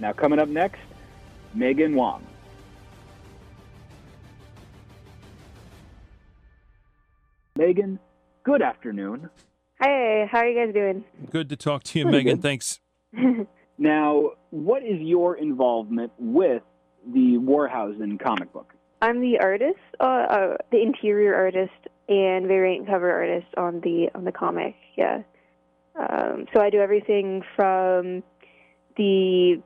Speaker 2: Now, coming up next, Megan Huang. Megan, good afternoon.
Speaker 1: Hey, how are you guys doing?
Speaker 3: Good to talk to you,
Speaker 2: Pretty
Speaker 3: Megan.
Speaker 2: good.
Speaker 3: Thanks. *laughs*
Speaker 2: Now, what is your involvement with the Warhausen comic book?
Speaker 1: I'm the artist, uh, uh, the interior artist and variant cover artist on the on the comic. Yeah. Um, so I do everything from the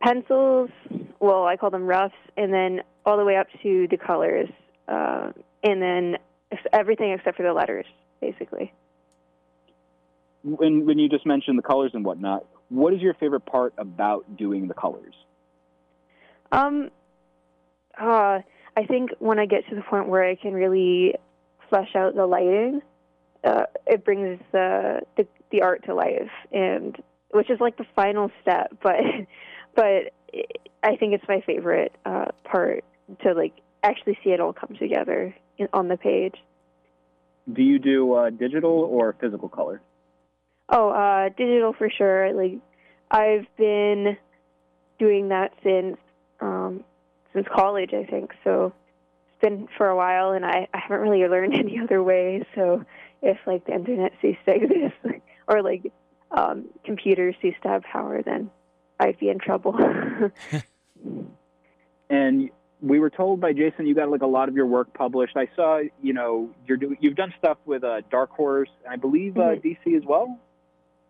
Speaker 1: pencils, well, I call them roughs, and then all the way up to the colors, uh, and then everything except for the letters, basically.
Speaker 2: When, when you just mentioned the colors and whatnot, what is your favorite part about doing the colors?
Speaker 1: Um, uh, I think when I get to the point where I can really flesh out the lighting, uh, it brings the, the the art to life, and which is like the final step. *laughs* But but I think it's my favorite uh, part to like actually see it all come together in, on the page.
Speaker 2: Do you do uh, digital or physical color?
Speaker 1: Oh, uh, digital for sure. Like I've been doing that since um, since college, I think. So it's been for a while, and I, I haven't really learned *laughs* any other way. So if like the internet ceased to exist, *laughs* or like um, computers ceased to have power, then I'd be in trouble. *laughs*
Speaker 2: And we were told by Jason you got like a lot of your work published. I saw, you know, you're doing you've done stuff with uh, Dark Horse, and I believe uh,
Speaker 1: Mhm.
Speaker 2: DC as well,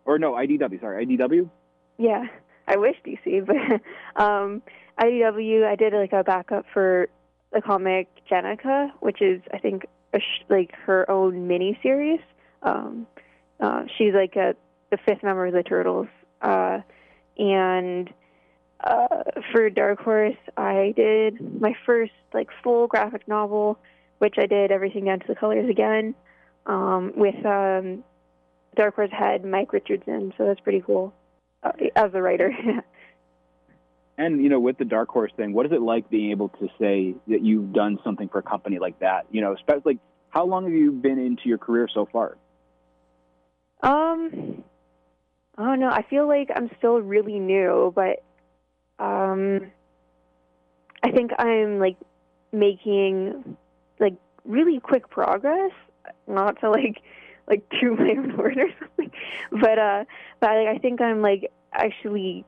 Speaker 2: or no, IDW. Sorry, IDW.
Speaker 1: Yeah, I wish DC, *laughs* but um, IDW. I did like a backup for the comic Jennika, which is I think a sh- like her own mini series. Um, uh, she's like a the fifth member of the Turtles, uh, and uh, for Dark Horse, I did my first like full graphic novel, which I did everything down to the colors again, um, with um, Dark Horse head Mike Richardson. So that's pretty cool uh, as a writer. *laughs*
Speaker 2: And you know, with the Dark Horse thing, what is it like being able to say that you've done something for a company like that? You know, especially like how long have you been into your career so far?
Speaker 1: um, I don't know. I feel like I'm still really new, but um, I think I'm like making like really quick progress. Not to like like toot my own horn or something, but uh, but I, I think I'm like actually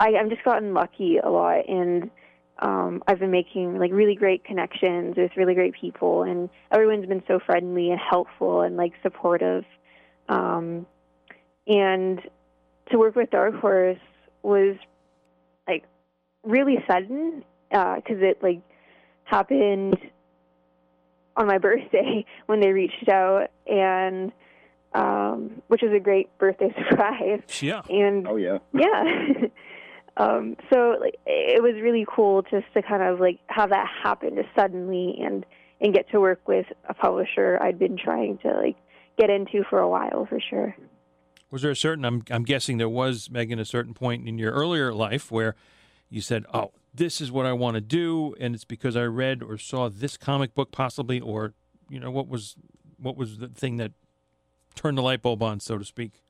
Speaker 1: I I'm just gotten lucky a lot and. Um, I've been making like really great connections with really great people, and everyone's been so friendly and helpful and like supportive. Um, and to work with Dark Horse was like really sudden because it like happened on my *laughs* birthday when they reached out, and um, which was a great birthday *laughs* surprise.
Speaker 3: Yeah.
Speaker 1: And
Speaker 2: Oh yeah. *laughs*
Speaker 1: yeah. um, so like it was really cool just to kind of like have that happen just suddenly and and get to work with a publisher I'd been trying to like get into for a while for sure.
Speaker 3: Was there a certain? I'm I'm guessing there was Megan a certain point in your earlier life where you said, "Oh, this is what I want to do," and it's because I read or saw this comic book, possibly, or you know, what was what was the thing that turned the light bulb on, so to speak?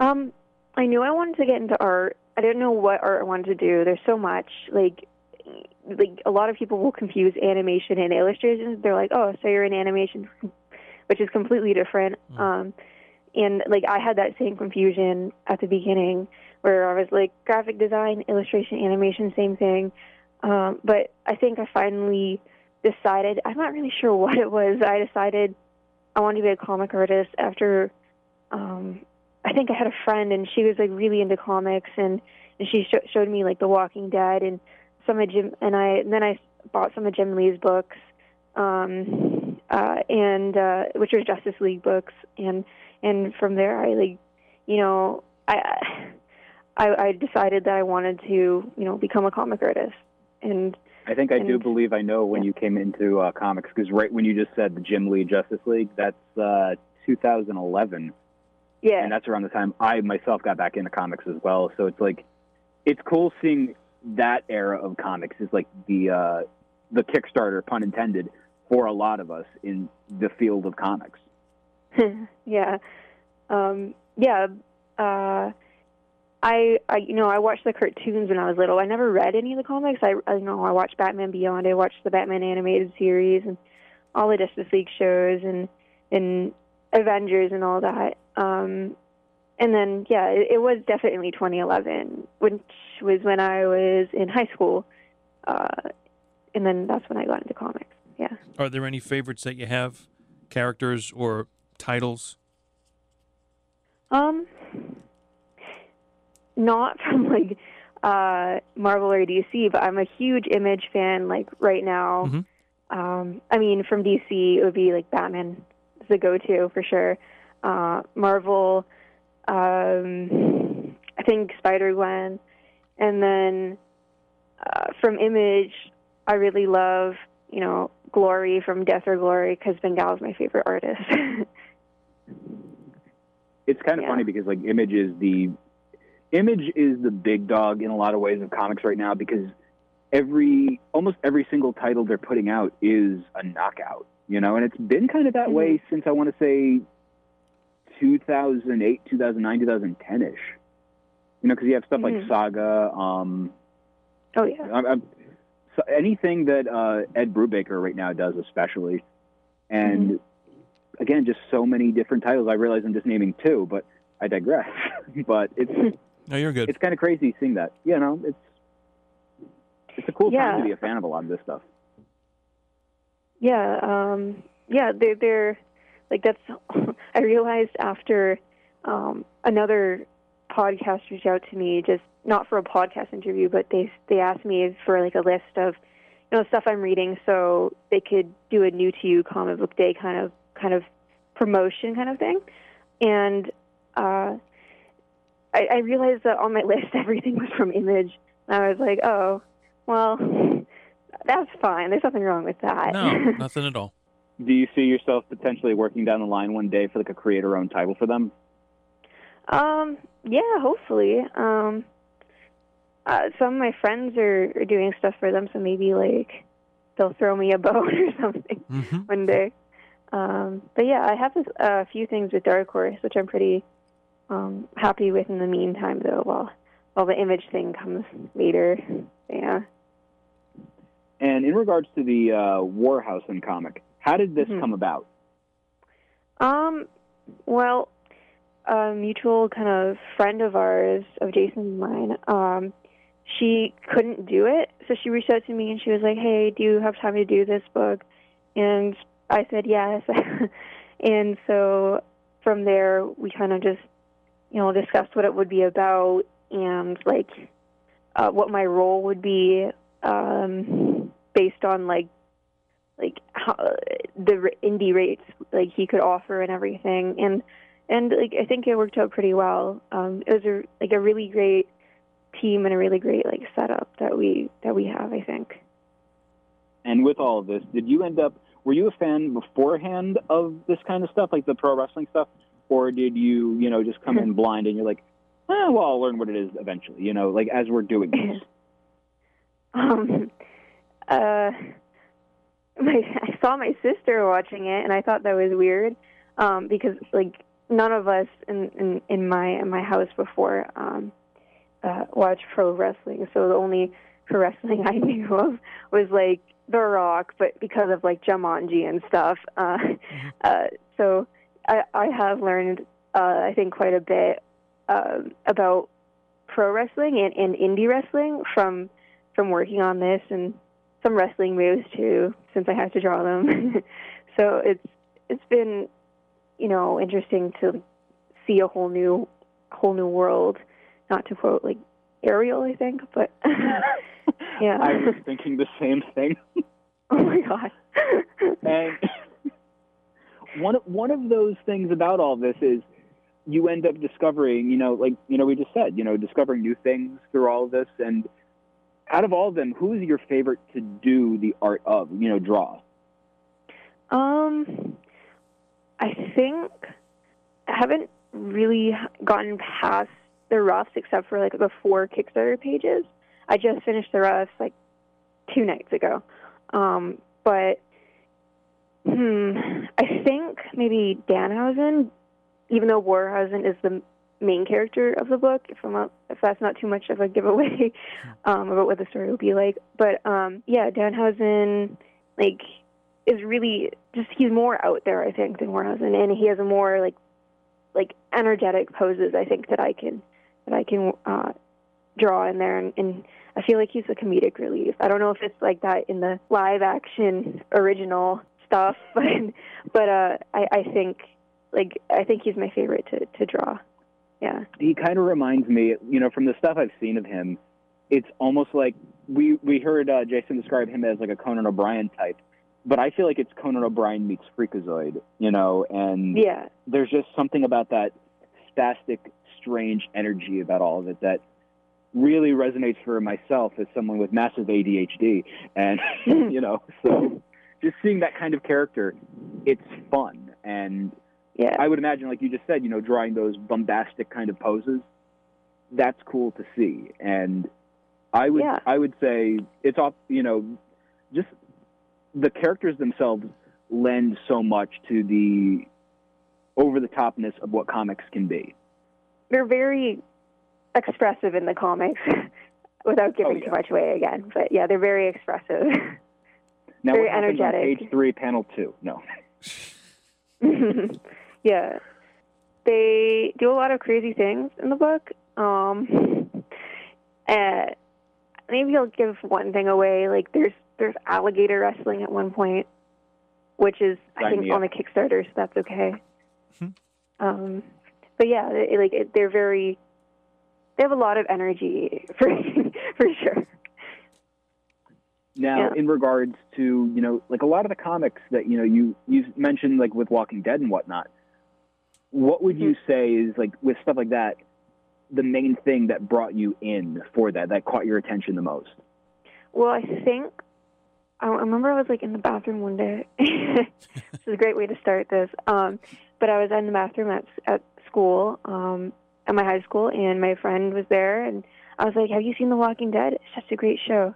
Speaker 1: Um, I knew I wanted to get into art. I didn't know what art I wanted to do. There's so much like like a lot of people will confuse animation and illustration. They're like, "Oh, so you're in animation," which is completely different.
Speaker 3: Mm.
Speaker 1: Um, and like I had that same confusion at the beginning, where I was like, graphic design, illustration, animation, same thing. Um, but I think I finally decided. I'm not really sure *laughs* what it was. I decided I wanted to be a comic artist after. Um, I think I had a friend and she was like really into comics and, and she sh- showed me like The Walking Dead and some of Jim and I and then I bought some of Jim Lee's books, um, uh, and uh, which are Justice League books and and from there I like, you know, I I, I decided that I wanted to, you know, become a comic artist. And
Speaker 2: I think I do believe I know when you came into uh, comics because right when you just said the Jim Lee Justice League, that's uh, 2011,
Speaker 1: yeah,
Speaker 2: and that's around the time I myself got back into comics as well. So it's like, it's cool seeing that era of comics is like the uh, the Kickstarter, pun intended, for a lot of us in the field of comics. *laughs*
Speaker 1: yeah, um, yeah. Uh, I, I, you know, I watched the cartoons when I was little. I never read any of the comics. I, I you know, I watched Batman Beyond. I watched the Batman animated series and all the Justice League shows and and Avengers and all that. Um, and then, yeah, it, it was definitely 2011, which was when I was in high school. Uh, and then that's when I got into comics. Yeah.
Speaker 3: Are there any favorites that you have, characters or titles?
Speaker 1: Um, not *laughs* from like uh Marvel or DC, but I'm a huge Image fan. Like right now,
Speaker 3: Mhm.
Speaker 1: um, I mean, from DC, it would be like Batman is the go-to for sure. Uh, Marvel, um, I think Spider Gwen, and then uh, from Image, I really love you know Glory from Death or Glory because Bengal is my favorite artist. *laughs*
Speaker 2: it's kind of
Speaker 1: Yeah.
Speaker 2: funny because like image is the image is the big dog in a lot of ways of comics right now because every almost every single title they're putting out is a knockout you know and it's been kind of that way since i want to say 2008 2009 2010ish you know because you have stuff like
Speaker 1: Mhm.
Speaker 2: saga um
Speaker 1: oh yeah.
Speaker 2: I'm, I'm, so anything that uh, Ed Brubaker right now does, especially, and
Speaker 1: Mm-hmm.
Speaker 2: again, just so many different titles. I realize I'm just naming two, but I digress. *laughs* but it's *laughs*
Speaker 3: No, you're good.
Speaker 2: it's kind of crazy seeing that. You know, it's it's a cool
Speaker 1: Yeah.
Speaker 2: time to be a fan of a lot of this stuff.
Speaker 1: Yeah, um, yeah, they're they're like that's. *laughs* I realized after um, another podcast reached out to me, just not for a podcast interview, but they they asked me for like a list of you know stuff I'm reading, so they could do a new to you comic book day kind of kind of promotion kind of thing, and uh, I, I realized that on my *laughs* list everything was from Image, and I was like, oh, well. That's fine. There's nothing wrong with that.
Speaker 3: No, *laughs* nothing at all.
Speaker 2: Do you see yourself potentially working down the line one day for like a creator-owned title for them?
Speaker 1: Um, yeah, hopefully. Um, uh, some of my friends are, are doing stuff for them, so maybe like they'll throw me a *laughs* bone or something
Speaker 3: hmm
Speaker 1: one day. Um, but yeah, I have a uh, few things with Dark Horse, which I'm pretty um, happy with. In the meantime, though, while while the image thing comes later, yeah.
Speaker 2: And in regards to the uh, Warhausen comic, how did this
Speaker 1: Mhm.
Speaker 2: come about?
Speaker 1: Um, well, a mutual kind of friend of ours, of Jason's and mine, um, she couldn't do it, so she reached out to me and she was like, "Hey, do you have time to do this book?" And I said yes. *laughs* and so from there, we kind of just, you know, discussed what it would be about and like uh, what my role would be, um, based on like like how, the indie rates like he could offer and everything and and like I think it worked out pretty well. Um, it was a like a really great team and a really great like setup that we that we have. I think.
Speaker 2: And with all of this, did you end up? Were you a fan beforehand of this kind of stuff, like the pro wrestling stuff, or did you, you know, just come in blind and you're like, well, I'll learn what it is eventually, you know, like as we're doing this. *laughs*
Speaker 1: Um, uh, my I saw my sister watching it and I thought that was weird um, because like none of us in in, in my in my house before um, uh, watched pro wrestling. So the only pro wrestling I *laughs* knew of was like The Rock, but because of like Jumanji and stuff. Uh, uh, so I I have learned uh, I think quite a bit um about pro wrestling and, and indie wrestling from from working on this and some wrestling moves too since I have to draw them. *laughs* so it's it's been you know interesting to see a whole new whole new world. Not to quote like Ariel, I think, but yeah. *laughs* *laughs*
Speaker 2: I was thinking the same thing.
Speaker 1: oh my god.
Speaker 2: And one one of those things about all this is you end up discovering, you know, like you know we just said, you know, discovering new things through all of this. And out of all of them, who is your favorite to do the art of? You know, draw.
Speaker 1: Um, I think I haven't really gotten past the roughs except for like the four Kickstarter pages. I just finished the roughs like two nights ago. Um, but hmm, I think maybe Danhausen, even though Warhausen is the main character of the book, if I'm not, if that's not too much of a giveaway *laughs* um, about what the story will be like. But um, yeah, Danhausen like is really just he's more out there I think than Warhausen, and he has a more like like energetic poses I think that I can that I can uh, draw in there, and, and I feel like he's a comedic relief. I don't know if it's like that in the live action original stuff, *laughs* but but uh, I, I think like I think he's my favorite to to draw. Yeah.
Speaker 2: He kind of reminds me, you know, from the stuff I've seen of him, it's almost like we we heard uh, Jason describe him as like a Conan O'Brien type, but I feel like it's Conan O'Brien meets Freakazoid, you know, and
Speaker 1: Yeah.
Speaker 2: there's just something about that spastic, strange energy about all of it that really resonates for myself as someone with massive ADHD, and *laughs* *laughs* you know, so just seeing that kind of character, it's fun, and
Speaker 1: Yeah.
Speaker 2: I would imagine, like you just said, you know, drawing those bombastic kind of poses, that's cool to see, and I would
Speaker 1: Yeah.
Speaker 2: I would say it's all you know, just the characters themselves lend so much to the over the topness of what comics can be.
Speaker 1: They're very expressive in the comics *laughs* without giving
Speaker 2: Oh, yeah.
Speaker 1: too much away again. But yeah, they're very expressive. *laughs*
Speaker 2: Now,
Speaker 1: Very
Speaker 2: what happens on
Speaker 1: energetic.
Speaker 2: page three, panel two. No, *laughs*
Speaker 1: yeah. They do a lot of crazy things in the book. Um uh, maybe I'll give one thing away. Like there's there's alligator wrestling at one point, which is I think on the. Kickstarter, so that's okay.
Speaker 3: Hmm.
Speaker 1: um but yeah, they, like it, they're very they have a lot of energy *laughs* for for sure.
Speaker 2: Now,
Speaker 1: Yeah.
Speaker 2: in regards to you know, like a lot of the comics that you know you you mentioned, like with Walking Dead and whatnot. What would you
Speaker 1: Mm-hmm.
Speaker 2: say is like with stuff like that, the main thing that brought you in for that, that caught your attention the most?
Speaker 1: Well, I think I I remember I was like in the bathroom one day. *laughs* this is a great way to start this. Um, but I was in the bathroom at at school, um, at my high school, and my friend was there, and I was like, "Have you seen The Walking Dead? It's such a great show."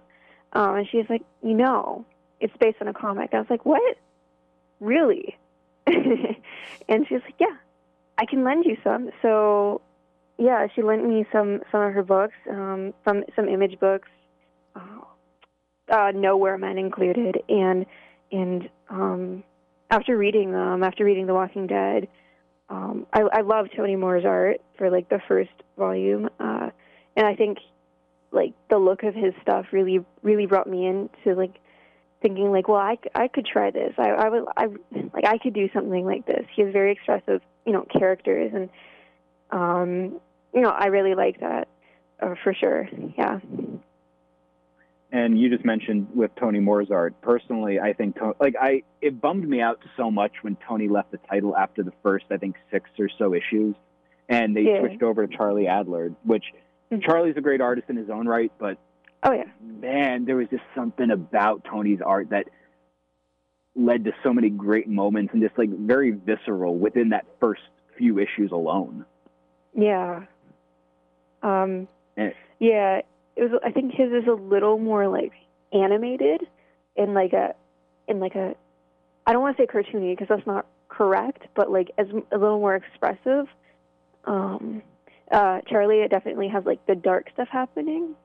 Speaker 1: Um, and she's like, "You know, it's based on a comic." I was like, "What? Really?" *laughs* and she's like, "Yeah, I can lend you some." So, yeah, she lent me some some of her books, um, some some image books uh, uh, Nowhere Men included, and and um, after reading them, after reading The Walking Dead, um, I, I love Tony Moore's art for like the first volume, uh, and I think like the look of his stuff really really brought me into like thinking like, well, i, I could try this. I I would I like I could do something like this. He has very expressive you know characters, and um, you know I really like that uh, for sure. Yeah.
Speaker 2: And you just mentioned with Tony Moore's art. Personally, I think like I it bummed me out so much when Tony left the title after the first I think six or so issues, and they
Speaker 1: Yeah.
Speaker 2: switched over to Charlie Adlard, which
Speaker 1: Mhm.
Speaker 2: Charlie's a great artist in his own right, but
Speaker 1: Oh yeah.
Speaker 2: man, there was just something about Tony's art that led to so many great moments and just like very visceral within that first few issues alone.
Speaker 1: Yeah. Um,
Speaker 2: Eh.
Speaker 1: yeah, it was. I think his is a little more like animated, in like a, in like a, I don't want to say cartoony because that's not correct, but like as a little more expressive. Um, uh, Charlie it definitely has like the dark stuff happening,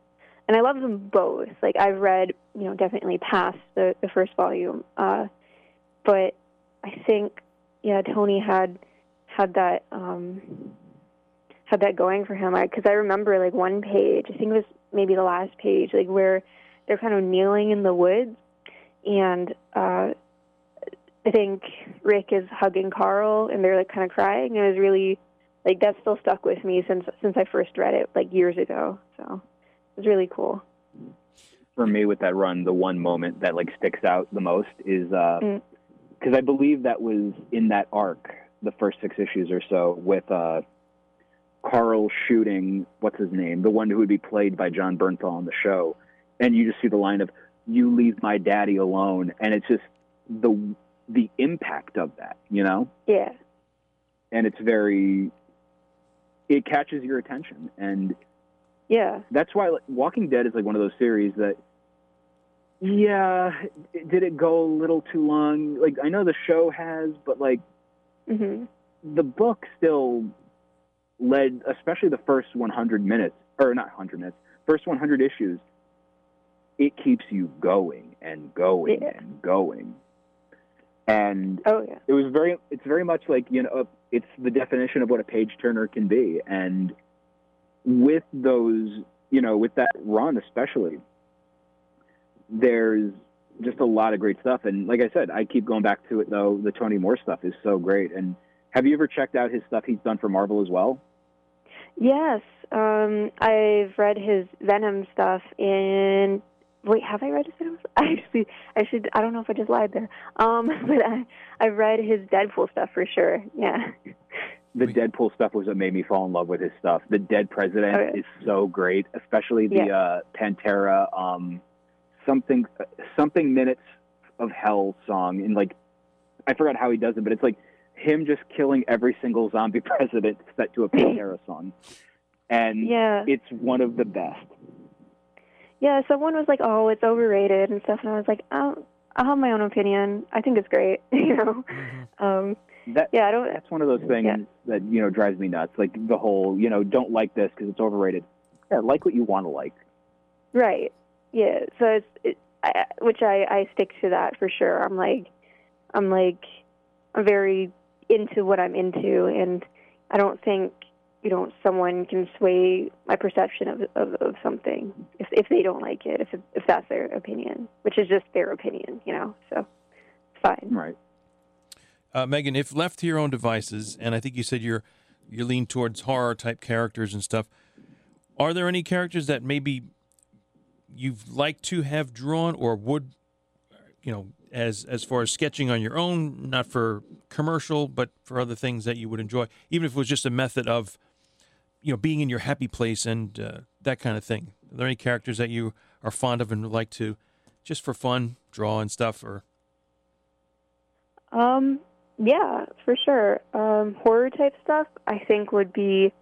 Speaker 1: and I love them both. Like I've read, you know, definitely past the the first volume, uh, but I think, yeah, Tony had had that. Um, had that going for him because I remember like one page i think it was maybe the last page like where they're kind of kneeling in the woods and uh i think rick is hugging carl and they're like kind of crying and it was really like that still stuck with me since since i first read it like years ago. So it was really cool.
Speaker 2: For me, with that run, the one moment that like sticks out the most is because
Speaker 1: Mm.
Speaker 2: I believe that was in that arc, the first six issues or so, with uh, Carl shooting what's his name, the one who would be played by Jon Bernthal on the show, and you just see the line of "You leave my daddy alone," and it's just the the impact of that, you know,
Speaker 1: Yeah.
Speaker 2: and it's very it catches your attention, and
Speaker 1: Yeah.
Speaker 2: that's why like, Walking Dead is like one of those series that, yeah, did it go a little too long? Like I know the show has, but like
Speaker 1: Mhm.
Speaker 2: the book still led, especially the first 100 minutes, or not 100 minutes, first 100 issues. It keeps you going and going
Speaker 1: Yeah.
Speaker 2: and going, and
Speaker 1: Oh yeah.
Speaker 2: it was very. It's very much like you know, it's the definition of what a page turner can be, and with those, you know, with that run especially, there's just a lot of great stuff. And like I said, I keep going back to it though. The Tony Moore stuff is so great. And have you ever checked out his stuff he's done for Marvel as well?
Speaker 1: Yes. Um, I've read his Venom stuff and wait, have I read his Venom? *laughs* I actually, I should. I don't know if I just lied there. Um, *laughs* but I, I've read his Deadpool stuff for sure. Yeah.
Speaker 2: The
Speaker 3: We-
Speaker 2: Deadpool stuff was what made me fall in love with his stuff. The Dead President
Speaker 1: Okay.
Speaker 2: is so great, especially the
Speaker 1: Yeah.
Speaker 2: uh, Pantera um, something something minutes of hell song. And like, I forgot how he does it, but it's like him just killing every single zombie *laughs* president set to a Pantera song, and
Speaker 1: Yeah.
Speaker 2: it's one of the best.
Speaker 1: Yeah. Someone was like, "Oh, it's overrated" and stuff, and I was like, "Oh, I have my own opinion. I think it's great." *laughs* you know.
Speaker 3: Mhm.
Speaker 1: Um,
Speaker 2: That
Speaker 1: yeah. I don't.
Speaker 2: that's one of those things
Speaker 1: Yeah.
Speaker 2: that you know drives me nuts. Like the whole you know don't like this because it's overrated. Yeah, like what you want to like.
Speaker 1: Right. Yeah. So it's it, I, which I I stick to that for sure. I'm like I'm like I'm very into what I'm into, and I don't think you know someone can sway my perception of of, of something if if they don't like it, if if that's their opinion, which is just their opinion, you know. So fine.
Speaker 2: Right.
Speaker 3: Uh, Megan, if left to your own devices, and I think you said you're you lean towards horror type characters and stuff. Are there any characters that maybe you've liked to have drawn or would, you know, as as far as sketching on your own, not for commercial, but for other things that you would enjoy, even if it was just a method of, you know, being in your happy place and uh, that kind of thing. Are there any characters that you are fond of and would like to, just for fun, draw and stuff, or
Speaker 1: Um, yeah, for sure. Um, horror type stuff, I think, would be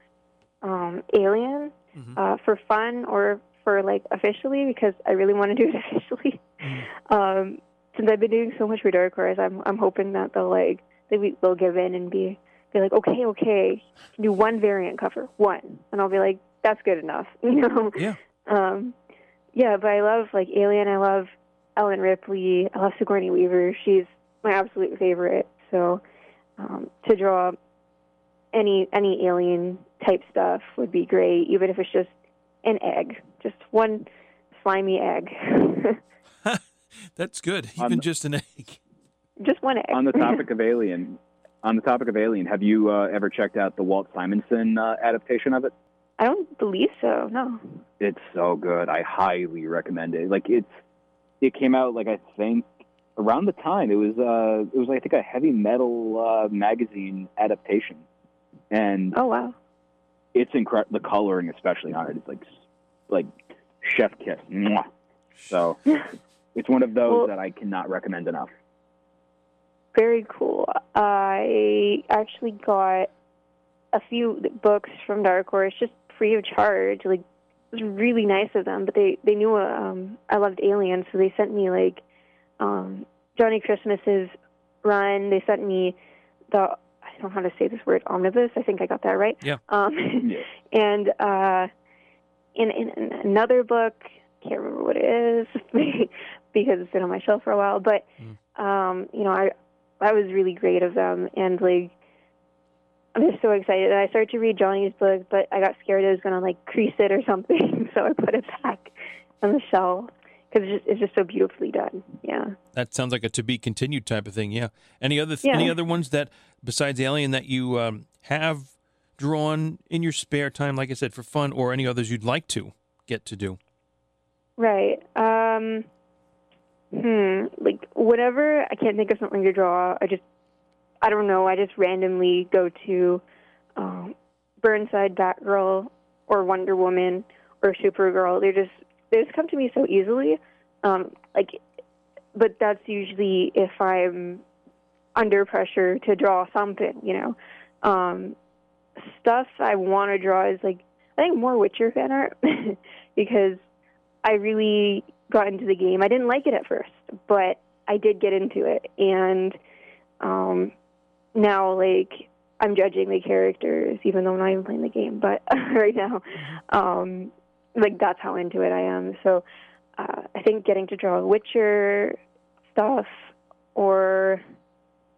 Speaker 1: um, Alien
Speaker 3: Mhm.
Speaker 1: uh, for fun or for like officially because I really want to do it *laughs* officially. Um, since I've been doing so much for Dark Horse, I'm I'm hoping that they'll like they they'll give in and be be like, okay, okay, do one variant cover, one, and I'll be like, that's good enough, *laughs* you know.
Speaker 3: yeah,
Speaker 1: Um, yeah, but I love like Alien. I love Ellen Ripley. I love Sigourney Weaver. She's my absolute favorite. So um, to draw any any alien type stuff would be great, even if it's just an egg, just one slimy egg, *laughs* *laughs*
Speaker 3: that's good. Even
Speaker 2: the-
Speaker 3: just an egg.
Speaker 1: just one egg.
Speaker 2: on the topic of Alien, on the topic of Alien, have you uh, ever checked out the Walt Simonson uh, adaptation of it?
Speaker 1: I don't believe so. No.
Speaker 2: It's so good. I highly recommend it. Like it's, it came out like I think around the time it was. Uh, it was I think a heavy metal uh, magazine adaptation, and
Speaker 1: Oh wow.
Speaker 2: it's incredible. The coloring, especially on it, is like, like chef kiss. Mwah. So *laughs* it's one of those
Speaker 1: Well-
Speaker 2: that I cannot recommend enough.
Speaker 1: Very cool. I actually got a few books from Dark Horse just free of charge. Like it was really nice of them, but they they knew um I loved Alien, so they sent me like um Johnnie Christmas's run. They sent me the I don't know how to say this word omnibus. I think I got that right.
Speaker 3: Yeah.
Speaker 1: Um
Speaker 2: Yeah. *laughs*
Speaker 1: and uh in, in, in another book, can't remember what it is *laughs* because it's been on my shelf for a while, but um, you know, I that was really great of them and like I'm just so excited. And I started to read Johnnie's book, but I got scared it was gonna like crease it or something, *laughs* so I put it back on the shelf because it's just, it's just so beautifully done. Yeah.
Speaker 3: That sounds like a to be continued type of thing. Yeah. Any other
Speaker 1: Yeah.
Speaker 3: any other ones that besides Alien that you um, have drawn in your spare time, like I said, for fun, or any others you'd like to get to do?
Speaker 1: Right. Um hmm. Like whatever I can't think of something to draw, I just I don't know, I just randomly go to um Burnside, Batgirl, or Wonder Woman or Supergirl. They're just they just come to me so easily. Um, like, but that's usually if I'm under pressure to draw something, you know. Um, stuff I want to draw is like I think more Witcher fan art *laughs* because I really got into the game. I didn't like it at first, but I did get into it, and um, now like I'm judging the characters, even though I'm not even playing the game. But *laughs* right now, um, like that's how into it I am. So uh, I think getting to draw Witcher stuff or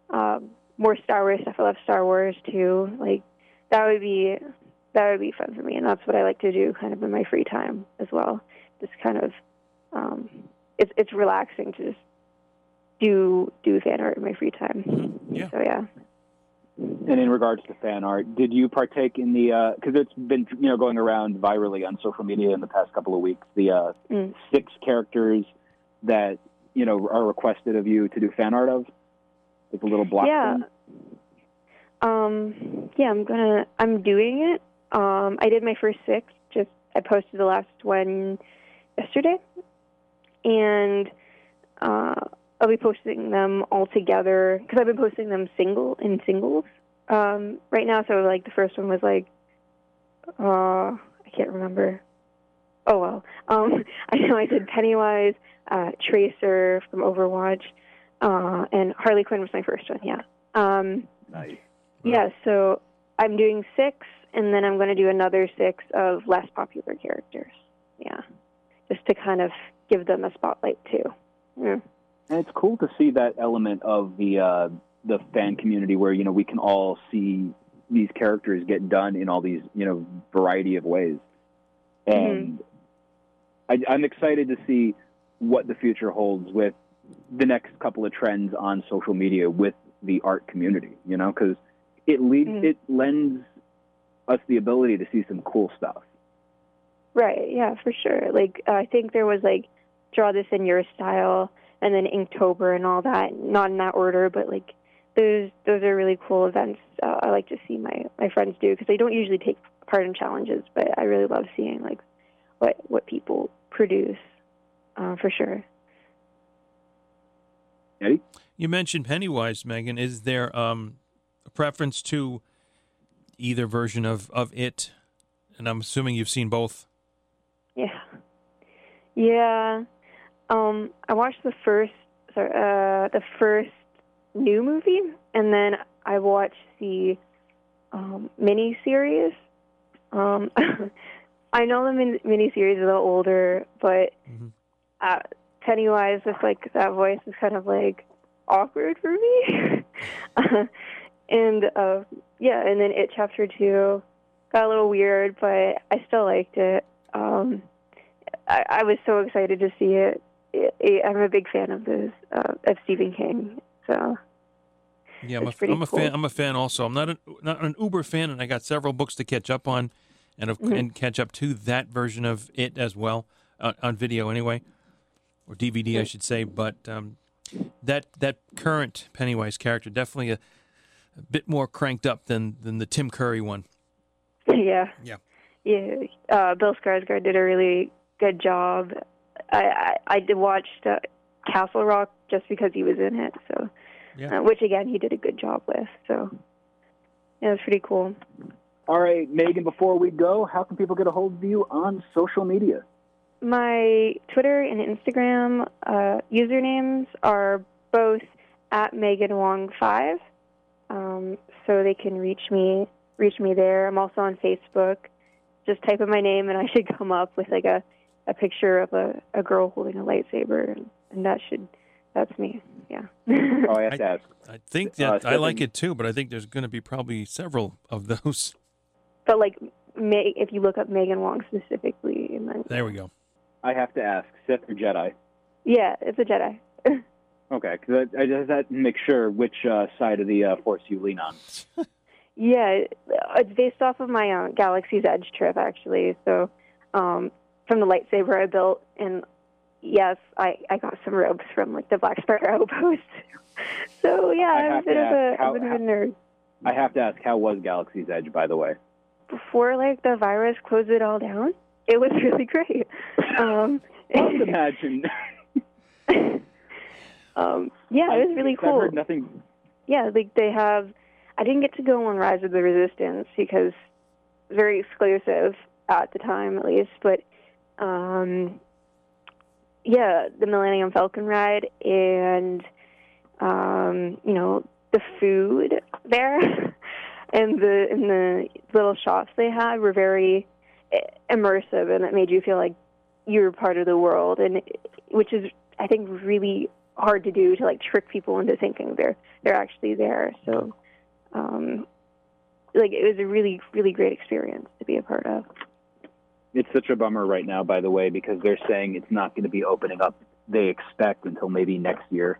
Speaker 1: um, more Star Wars stuff. I love Star Wars too. Like that would be that would be fun for me, and that's what I like to do, kind of in my free time as well. Just kind of, um, it's it's relaxing to just do do fan art in my free time.
Speaker 3: Mhm. Yeah.
Speaker 1: So yeah.
Speaker 2: And in regards to fan art, did you partake in the? Because it's been you know going around virally on social media in the past couple of weeks. The uh,
Speaker 1: Mm.
Speaker 2: six characters that you know are requested of you to do fan art of. It's a little block.
Speaker 1: Yeah.
Speaker 2: thing.
Speaker 1: Um, yeah, I'm gonna. I'm doing it. Um, I did my first six. Just I posted the last one yesterday, and uh, I'll be posting them all together because I've been posting them single in singles um, right now. So like the first one was like, uh, I can't remember. Oh well. Um, *laughs* I know I did Pennywise, uh, Tracer from Overwatch, uh, and Harley Quinn was my first one. Yeah. Um,
Speaker 2: Nice.
Speaker 1: yeah, so I'm doing six, and then I'm going to do another six of less popular characters. Yeah, just to kind of give them a spotlight too. Yeah.
Speaker 2: And it's cool to see that element of the uh, the fan community where you know we can all see these characters get done in all these you know variety of ways, and I, I'm excited to see what the future holds with the next couple of trends on social media with the art community. You know, because it leads
Speaker 1: Mhm.
Speaker 2: it lends us the ability to see some cool stuff.
Speaker 1: Right. Yeah, for sure. Like uh, I think there was like draw this in your style, and then Inktober and all that. Not in that order, but like those those are really cool events. Uh, I like to see my my friends do because they don't usually take part in challenges, but I really love seeing like what what people produce uh, for sure.
Speaker 2: Eddie?
Speaker 3: You mentioned Pennywise, Megan. Is there um, a preference to either version of, of it? And I'm assuming you've seen both.
Speaker 1: Yeah. Yeah. Um, I watched the first sorry, uh the first new movie and then I watched the um mini series. Um *laughs* I know the min- mini series is a little older, but
Speaker 3: Mhm.
Speaker 1: uh Pennywise with like that voice is kind of like awkward for me. *laughs* and uh yeah, and then it chapter 2 got a little weird, but I still liked it. Um I, I was so excited to see it. I'm a big fan of this uh, of Stephen King. So
Speaker 3: Yeah, I'm a, I'm a
Speaker 1: cool.
Speaker 3: fan. I'm a fan also. I'm not an not an Uber fan, and I got several books to catch up on, and of,
Speaker 1: Mhm.
Speaker 3: and catch up to that version of it as well uh, on video anyway, or DVD I should say. But um, that that current Pennywise character definitely a, a bit more cranked up than than the Tim Curry one. *laughs*
Speaker 1: yeah,
Speaker 3: Yeah.
Speaker 1: yeah. Uh, Bill Skarsgård did a really good job. I I, I did watch uh, Castle Rock just because he was in it. So
Speaker 3: Yeah.
Speaker 1: uh, which again he did a good job with. So yeah, it was pretty cool.
Speaker 2: All right, Megan. Before we go, how can people get a hold of you on social media?
Speaker 1: My Twitter and Instagram uh, usernames are both at Megan Huang five, um, so they can reach me reach me there. I'm also on Facebook. Just type in my name, and I should come up with like a, a picture of a, a girl holding a lightsaber, and, and that should that's me. Yeah.
Speaker 2: Oh, I *laughs* have to ask.
Speaker 3: I think
Speaker 2: Uh,
Speaker 3: that I like it too, but I think there's going to be probably several of those.
Speaker 1: but like, Meg, if you look up Megan Huang specifically, and then
Speaker 3: There we go.
Speaker 2: I have to ask, Sith or Jedi?
Speaker 1: yeah, it's a Jedi. *laughs*
Speaker 2: Okay, because I, I just had to make sure which uh, side of the uh, Force you lean on.
Speaker 1: Yeah, it's based off of my uh, Galaxy's Edge trip, actually. So, um, from the lightsaber I built, and yes, I, I got some robes from like the Black Spire *laughs* outpost. so yeah, I'm a bit of a,
Speaker 2: how-
Speaker 1: a bit of
Speaker 2: how-
Speaker 1: a nerd.
Speaker 2: I have to ask, how was Galaxy's Edge, by the way?
Speaker 1: before like the virus closed it all down. It was *laughs* really great. Um, *laughs*
Speaker 2: imagine.
Speaker 1: um, yeah, it was really
Speaker 2: I've
Speaker 1: cool.
Speaker 2: heard nothing.
Speaker 1: Yeah, like they have. I didn't get to go on Rise of the Resistance because very exclusive at the time, at least. But um, yeah, the Millennium Falcon ride and um, you know the food there *laughs* and the and the little shops they had were very immersive, and it made you feel like you were part of the world, and which is I think really hard to do to like trick people into thinking they're they're actually there. So, um, like it was a really really great experience to be a part of.
Speaker 2: It's such a bummer right now, by the way, because they're saying it's not going to be opening up. They expect until maybe next year.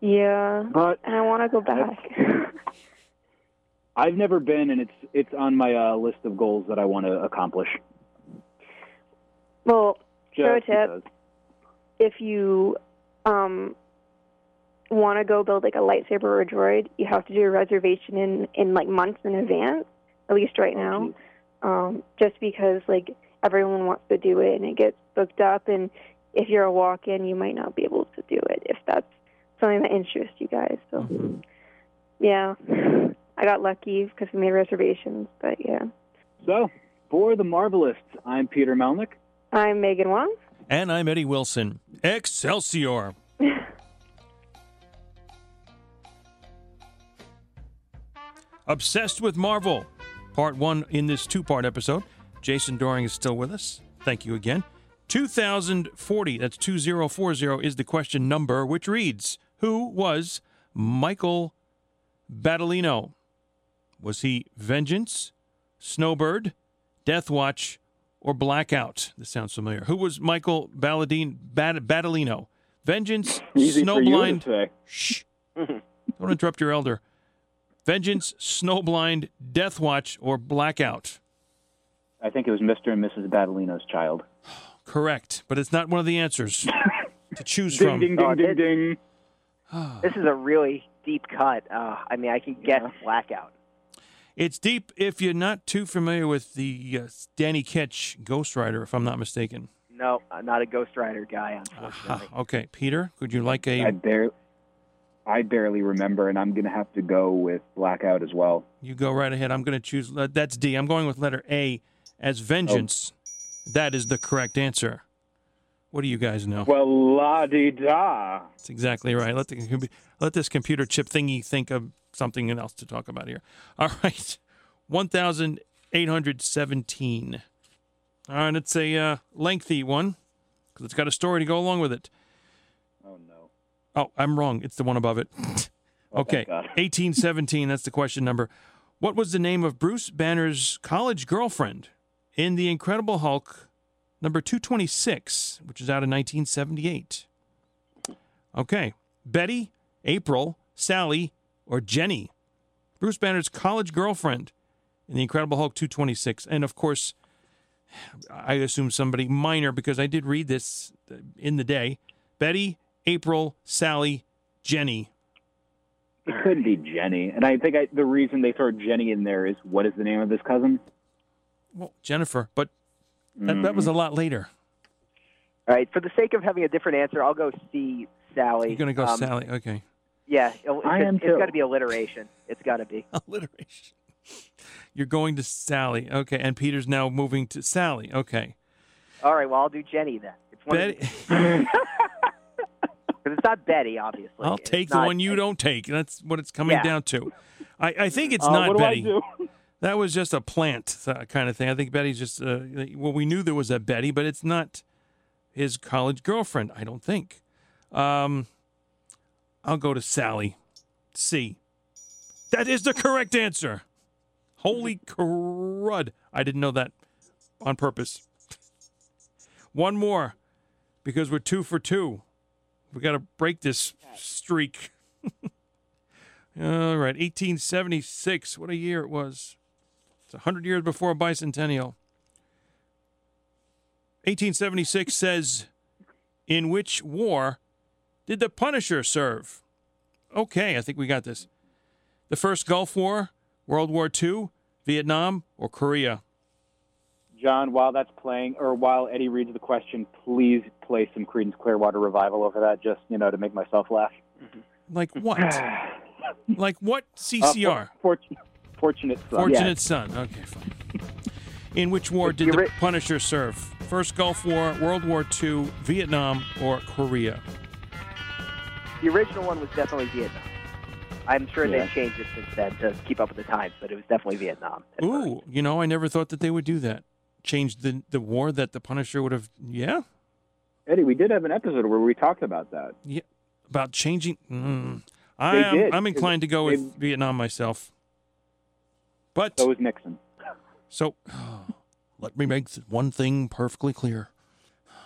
Speaker 1: Yeah,
Speaker 2: But
Speaker 1: and I want to go back. *laughs*
Speaker 2: I've never been, and it's it's on my uh, list of goals that I want to accomplish.
Speaker 1: well,
Speaker 2: Just
Speaker 1: Pro tip. if you um want to go build like a lightsaber or a droid, you have to do a reservation in in like months in advance, at least right now. Um, just because like everyone wants to do it and it gets booked up, and if you're a walk-in, you might not be able to do it if that's something that interests you guys. So
Speaker 3: Mhm.
Speaker 1: yeah, *sighs* I got lucky because we made reservations. But yeah,
Speaker 2: So, for the Marvelists, I'm Peter Melnick.
Speaker 1: I'm Megan Huang.
Speaker 3: And I'm Eddie Wilson. Excelsior. *laughs* Obsessed with Marvel. Part one in this two part episode. Jason Doring is still with us. Thank you again. 2040, that's 2040, is the question number, which reads Who was Michael Badilino? Was he Vengeance, Snowbird, Deathwatch, or Blackout? This sounds familiar. Who was Michael Balladine, Bat- Badilino? Vengeance,
Speaker 2: Easy
Speaker 3: Snowblind. Shh. Don't interrupt your elder. Vengeance, Snowblind, Deathwatch, or Blackout?
Speaker 2: I think it was Mr. and Mrs. Badilino's child.
Speaker 3: Correct, but it's not one of the answers *laughs* to choose
Speaker 2: Ding,
Speaker 3: from.
Speaker 2: ding, ding,
Speaker 4: Oh,
Speaker 2: ding,
Speaker 4: did-
Speaker 2: ding. *sighs*
Speaker 4: This is a really deep cut. Uh, I mean, I can guess
Speaker 2: Yeah.
Speaker 4: blackout.
Speaker 3: It's deep if you're not too familiar with the uh, Danny Ketch Ghost Rider, if I'm not mistaken.
Speaker 4: No, I'm not a Ghost Rider guy,
Speaker 3: Aha.
Speaker 4: unfortunately.
Speaker 3: Okay, Peter, would you like a?
Speaker 2: I barely, I barely remember, and I'm going to have to go with Blackout as well.
Speaker 3: You go right ahead. I'm going to choose. Uh, that's D. I'm going with letter A as vengeance. That is the correct answer. What do you guys know?
Speaker 2: Well, la di da.
Speaker 3: That's exactly right. Let the let this computer chip thingy think of something else to talk about here. *laughs* All right, one thousand eight hundred seventeen. All right, it's a uh, lengthy one because it's got a story to go along with it.
Speaker 2: Oh.
Speaker 3: Oh, I'm wrong. It's the one above it. *laughs*
Speaker 2: Oh,
Speaker 3: okay,
Speaker 2: God. *laughs*
Speaker 3: 1817. That's the question number. What was the name of Bruce Banner's college girlfriend in The Incredible Hulk number 226, which is out in 1978? Okay, Betty, April, Sally, or Jenny? Bruce Banner's college girlfriend in The Incredible Hulk 226. And of course, I assume somebody minor because I did read this in the day. Betty, April, Sally, Jenny.
Speaker 2: It could be Jenny, and I think I, the reason they throw Jenny in there is what is the name of this cousin?
Speaker 3: Well, Jennifer, but that, that was a lot later.
Speaker 4: All right, for the sake of having a different answer, I'll go see Sally.
Speaker 3: You're going to go
Speaker 4: Um,
Speaker 3: Sally. Okay.
Speaker 4: Yeah, it'll-
Speaker 2: I
Speaker 4: it's,
Speaker 2: am
Speaker 4: it's
Speaker 2: too.
Speaker 4: got to be alliteration. It's got to be. *laughs*
Speaker 3: Alliteration. You're going to Sally. Okay. And Peter's now moving to Sally. Okay.
Speaker 4: All right, well, I'll do Jenny then. It's one
Speaker 3: Betty, *laughs*
Speaker 4: because it's not Betty, obviously.
Speaker 3: I'll
Speaker 4: It's
Speaker 3: take the one you don't take. That's what it's coming
Speaker 4: Yeah.
Speaker 3: down to. I, I think it's
Speaker 2: Uh,
Speaker 3: not Betty.
Speaker 2: I do? *laughs*
Speaker 3: That was just a plant uh, kind of thing. I think Betty's just, uh, well, we knew there was a Betty, but it's not his college girlfriend, I don't think. Um, I'll go to Sally. C. That is the correct answer. Holy crud. I didn't know that on purpose. One more because we're two for two. We got to break this streak. *laughs* All right, 1876. What a year it was. It's 100 years before a bicentennial. 1876 says, In which war did the Punisher serve? Okay, I think we got this. The First Gulf War, World War II, Vietnam or Korea?
Speaker 2: John, while that's playing, or while Eddie reads the question, please play some Creedence Clearwater Revival over that, just you know, to make myself laugh.
Speaker 3: Like what? *sighs* like what
Speaker 2: Uh,
Speaker 3: CCR?
Speaker 2: for- fortunate, fortunate son.
Speaker 3: Fortunate Son. Okay, fine. In which war did the Punisher serve? First Gulf War, World War II, Vietnam, or Korea?
Speaker 4: The original one was definitely Vietnam. I'm sure
Speaker 2: Yeah.
Speaker 4: they've changed it since then to keep up with the times, but it was definitely Vietnam. at first.
Speaker 3: Ooh, you know, I never thought that they would do that. Change the the war that the Punisher would have. Yeah,
Speaker 2: Eddie, we did have an episode where we talked about that.
Speaker 3: Yeah, about changing. Mm, I am,
Speaker 2: did.
Speaker 3: I'm inclined to go with
Speaker 2: They-
Speaker 3: Vietnam myself. But
Speaker 2: So was Nixon.
Speaker 3: so, *sighs* let me make one thing perfectly clear: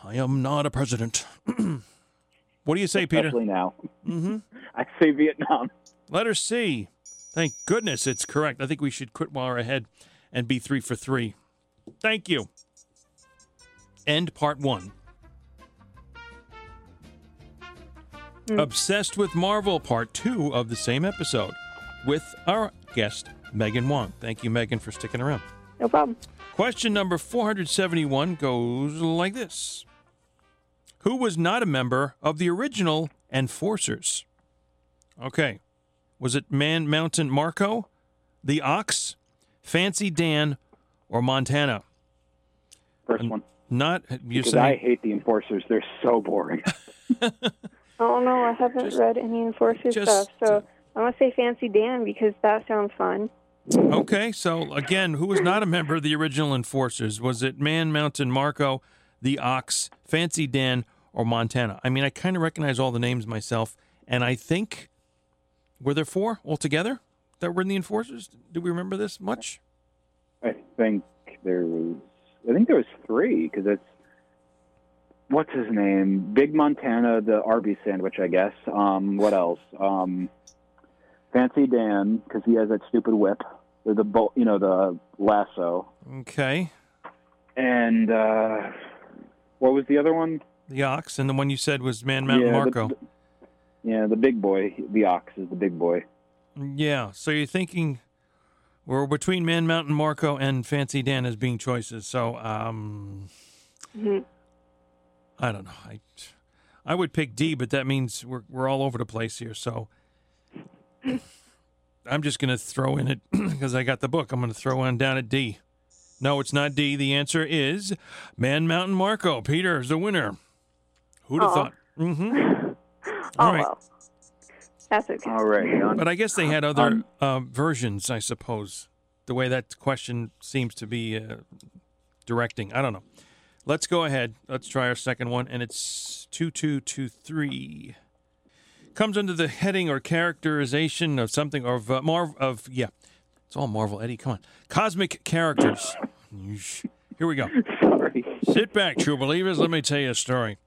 Speaker 3: I am not a president. *clears throat* what do you say, Peter?
Speaker 2: Now.
Speaker 3: Mm-hmm. *laughs*
Speaker 2: I say Vietnam.
Speaker 3: Letter C. Thank goodness it's correct. I think we should quit while we're ahead and be three for three. Thank you. End part one. Hmm. Obsessed with Marvel, part two of the same episode with our guest, Megan Huang. Thank you, Megan, for sticking around.
Speaker 1: No problem.
Speaker 3: Question number 471 goes like this Who was not a member of the original Enforcers? Okay. Was it Man Mountain Marko, the Ox, Fancy Dan, or Montana?
Speaker 2: First one.
Speaker 3: Not, you're
Speaker 2: Because I hate the enforcers. They're so boring. *laughs*
Speaker 1: Oh no, I haven't
Speaker 3: Just-
Speaker 1: read any Enforcer
Speaker 3: just-
Speaker 1: stuff, so I'm gonna say Fancy Dan because that sounds fun.
Speaker 3: Okay, so again, who was not a member of the original Enforcers? Was it Man Mountain Marko, the Ox, Fancy Dan, or Montana? I mean, I kind of recognize all the names myself, and I think were there four altogether that were in the Enforcers? Do we remember this much?
Speaker 2: I think there was. I think there was three because it's what's his name? Big Montana, the Arby's sandwich, I guess. Um, what else? Um, Fancy Dan because he has that stupid whip, or the bo- you know, the lasso.
Speaker 3: Okay,
Speaker 2: And uh, what was the other one?
Speaker 3: the Ox, and the one you said was Man Mountain
Speaker 2: yeah, the-
Speaker 3: Marko.
Speaker 2: the- yeah, the big boy. The ox is the big boy.
Speaker 3: Yeah, so you're thinking we're between Man Mountain Marko and Fancy Dan as being choices. So, um,
Speaker 1: Mhm.
Speaker 3: I don't know. I I would pick D, but that means we're we're all over the place here. So *laughs* I'm just going to throw in it *clears throat* because I got the book. I'm going to throw one down at D. No, it's not D. The answer is Man Mountain Marko. Peter is the winner. Who'd have thought? Mm-hmm. *laughs*
Speaker 1: Oh
Speaker 3: All right.
Speaker 1: well, that's okay.
Speaker 2: All right. On,
Speaker 3: But I guess they had other
Speaker 2: Um,
Speaker 3: uh, versions, I suppose. The way that question seems to be uh, directing. I don't know. Let's go ahead. Let's try our second one, and it's 2223. Comes under the heading or characterization of something of uh, Marv of yeah. It's all Marvel, Eddie. Come on. Cosmic characters. Here we go. *laughs*
Speaker 2: sorry.
Speaker 3: Sit back, true believers. Let me tell you a story.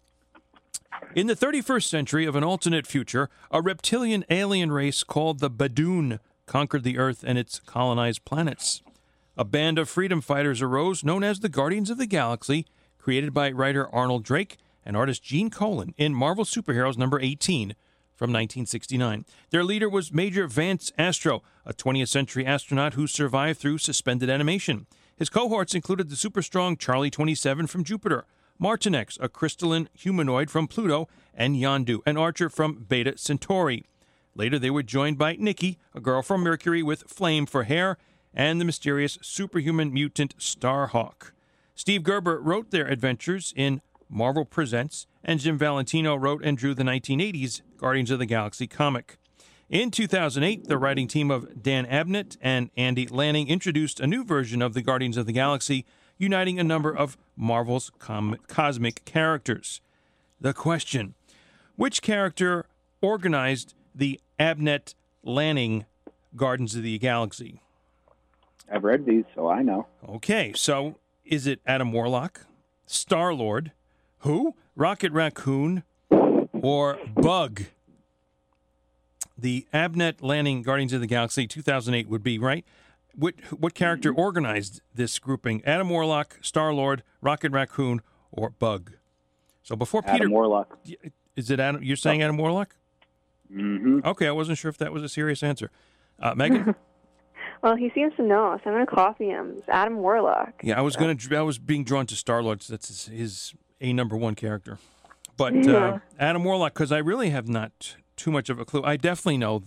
Speaker 3: In the 31st century of an alternate future, a reptilian alien race called the Badoon conquered the Earth and its colonized planets. A band of freedom fighters arose known as the Guardians of the Galaxy, created by writer Arnold Drake and artist Gene Colan in Marvel Superheroes number 18 from 1969. Their leader was Major Vance Astro, a 20th century astronaut who survived through suspended animation. His cohorts included the super strong Charlie 27 from Jupiter, Martinex, a crystalline humanoid from Pluto, and Yondu, an archer from Beta Centauri. Later, they were joined by Nikki, a girl from Mercury with flame for hair, and the mysterious superhuman mutant Starhawk. Steve Gerber wrote their adventures in Marvel Presents, and Jim Valentino wrote and drew the 1980s Guardians of the Galaxy comic. In 2008, the writing team of Dan Abnett and Andy Lanning introduced a new version of the Guardians of the Galaxy, uniting a number of Marvel's com- cosmic characters. The question Which character organized the Abnett Lanning Guardians of the Galaxy?
Speaker 2: I've read these, so I know.
Speaker 3: Okay, so is it Adam Warlock, Star Lord, who? Rocket Raccoon, or Bug? The Abnett Lanning Guardians of the Galaxy 2008 would be right. What what character organized this grouping? Adam Warlock, Star Lord, Rocket Raccoon, or Bug? So before Peter,
Speaker 2: Adam Warlock.
Speaker 3: is it Adam? You're saying Adam Warlock?
Speaker 2: Mm-hmm.
Speaker 3: Okay, I wasn't sure if that was a serious answer. Uh, Megan, *laughs*
Speaker 1: Well, he seems to know, so I'm going to copy him. It's Adam Warlock.
Speaker 3: Yeah, I was gonna. I was being drawn to Star Lord. That's his, his a number one character. But uh, Adam Warlock, because I really have not too much of a clue. I definitely know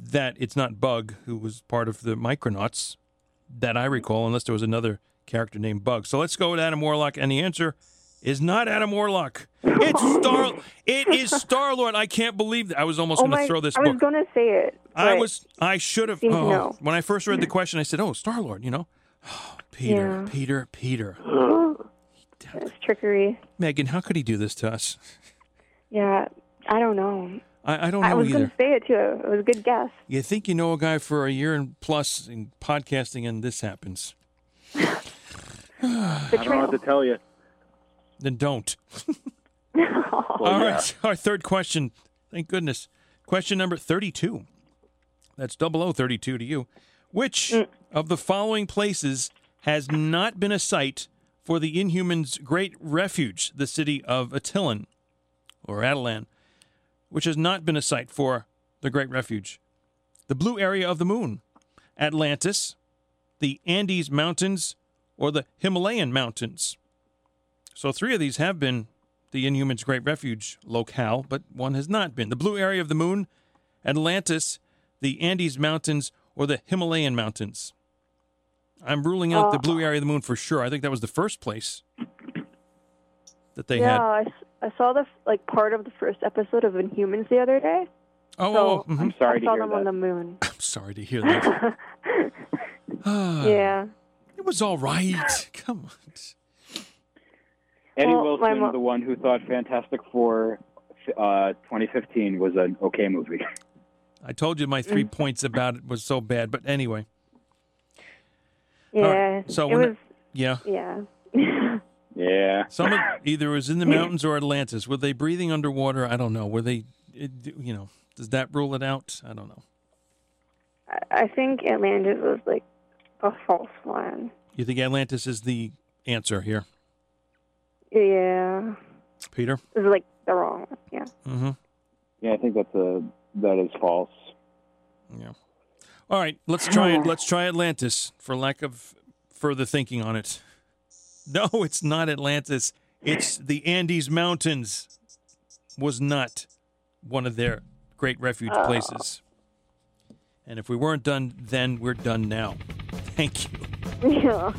Speaker 3: that it's not Bug, who was part of the Micronauts, that I recall, unless there was another character named Bug. So let's go with Adam Warlock, and the answer is not Adam Warlock. It's Star. It is Star Lord. I can't believe that. I was almost
Speaker 1: oh
Speaker 3: going to throw this
Speaker 1: I was going to say it.
Speaker 3: I was. I should have. Oh, when I first read the question, I said, "Oh, Star Lord," you know. *sighs* Peter,
Speaker 1: Yeah.
Speaker 3: Peter, Peter. *gasps*
Speaker 1: It's trickery.
Speaker 3: Megan, how could he do this to us?
Speaker 1: Yeah, I don't know.
Speaker 3: I, I don't know
Speaker 1: I
Speaker 3: know
Speaker 1: was going
Speaker 3: either.
Speaker 1: to say it too. It was a good guess.
Speaker 3: You think you know a guy for a year and plus in podcasting, and this happens. *sighs*
Speaker 2: I don't know what to tell you.
Speaker 3: Then don't. *laughs* *laughs*
Speaker 2: Well,
Speaker 3: All
Speaker 2: yeah.
Speaker 3: right, our third question. Thank goodness. Question number 32. That's double O 32 to you. Which mm. of the following places has not been a site for the Inhumans' great refuge, the city of Attilan, or Atalan, which has not been a site for the great refuge? The blue area of the moon, Atlantis, the Andes Mountains, or the Himalayan Mountains? So three of these have been the Inhumans' Great Refuge locale, but one has not been. The blue area of the moon, Atlantis, the Andes Mountains, or the Himalayan Mountains. I'm ruling out the
Speaker 1: Uh,
Speaker 3: blue area of the moon for sure. I think that was the first place that they
Speaker 1: yeah,
Speaker 3: had.
Speaker 1: S- I saw the like part of the first episode of Inhumans the other day.
Speaker 3: Oh,
Speaker 1: so
Speaker 3: oh, mhm.
Speaker 2: I'm sorry
Speaker 1: I
Speaker 2: to
Speaker 1: saw
Speaker 2: hear
Speaker 1: them
Speaker 2: that.
Speaker 1: on the moon. *laughs*
Speaker 3: I'm sorry to hear that. *laughs* Ah,
Speaker 1: yeah.
Speaker 3: It was all right. *laughs* Come on.
Speaker 2: Eddie
Speaker 1: Well,
Speaker 2: Wilson,
Speaker 1: mo-
Speaker 2: the one who thought Fantastic Four uh, 2015 was an okay movie.
Speaker 3: I told you my three
Speaker 1: Mm.
Speaker 3: points about it was so bad, but anyway.
Speaker 1: Yeah.
Speaker 3: All right, so
Speaker 1: it
Speaker 3: when
Speaker 1: was.
Speaker 3: Yeah.
Speaker 1: Yeah.
Speaker 2: Yeah.
Speaker 3: Some of, *laughs* either it was in the mountains or Atlantis. Were they breathing underwater? I don't know. Were they, it, you know, does that rule it out? I don't know.
Speaker 1: I- I think Atlantis was like a false one.
Speaker 3: You think Atlantis is the answer here,
Speaker 1: Yeah.
Speaker 3: Peter?
Speaker 1: It was like the wrong one. Yeah.
Speaker 3: Mm-hmm.
Speaker 2: Yeah, I think that's a that is false.
Speaker 3: Yeah. All right, let's try it. Let's try Atlantis for lack of further thinking on it. *laughs* No, it's not Atlantis. It's the Andes Mountains. Was not one of their great refuge
Speaker 1: Oh.
Speaker 3: places. And if we weren't done then, we're done now. *laughs* Thank you. *laughs*
Speaker 1: Yeah.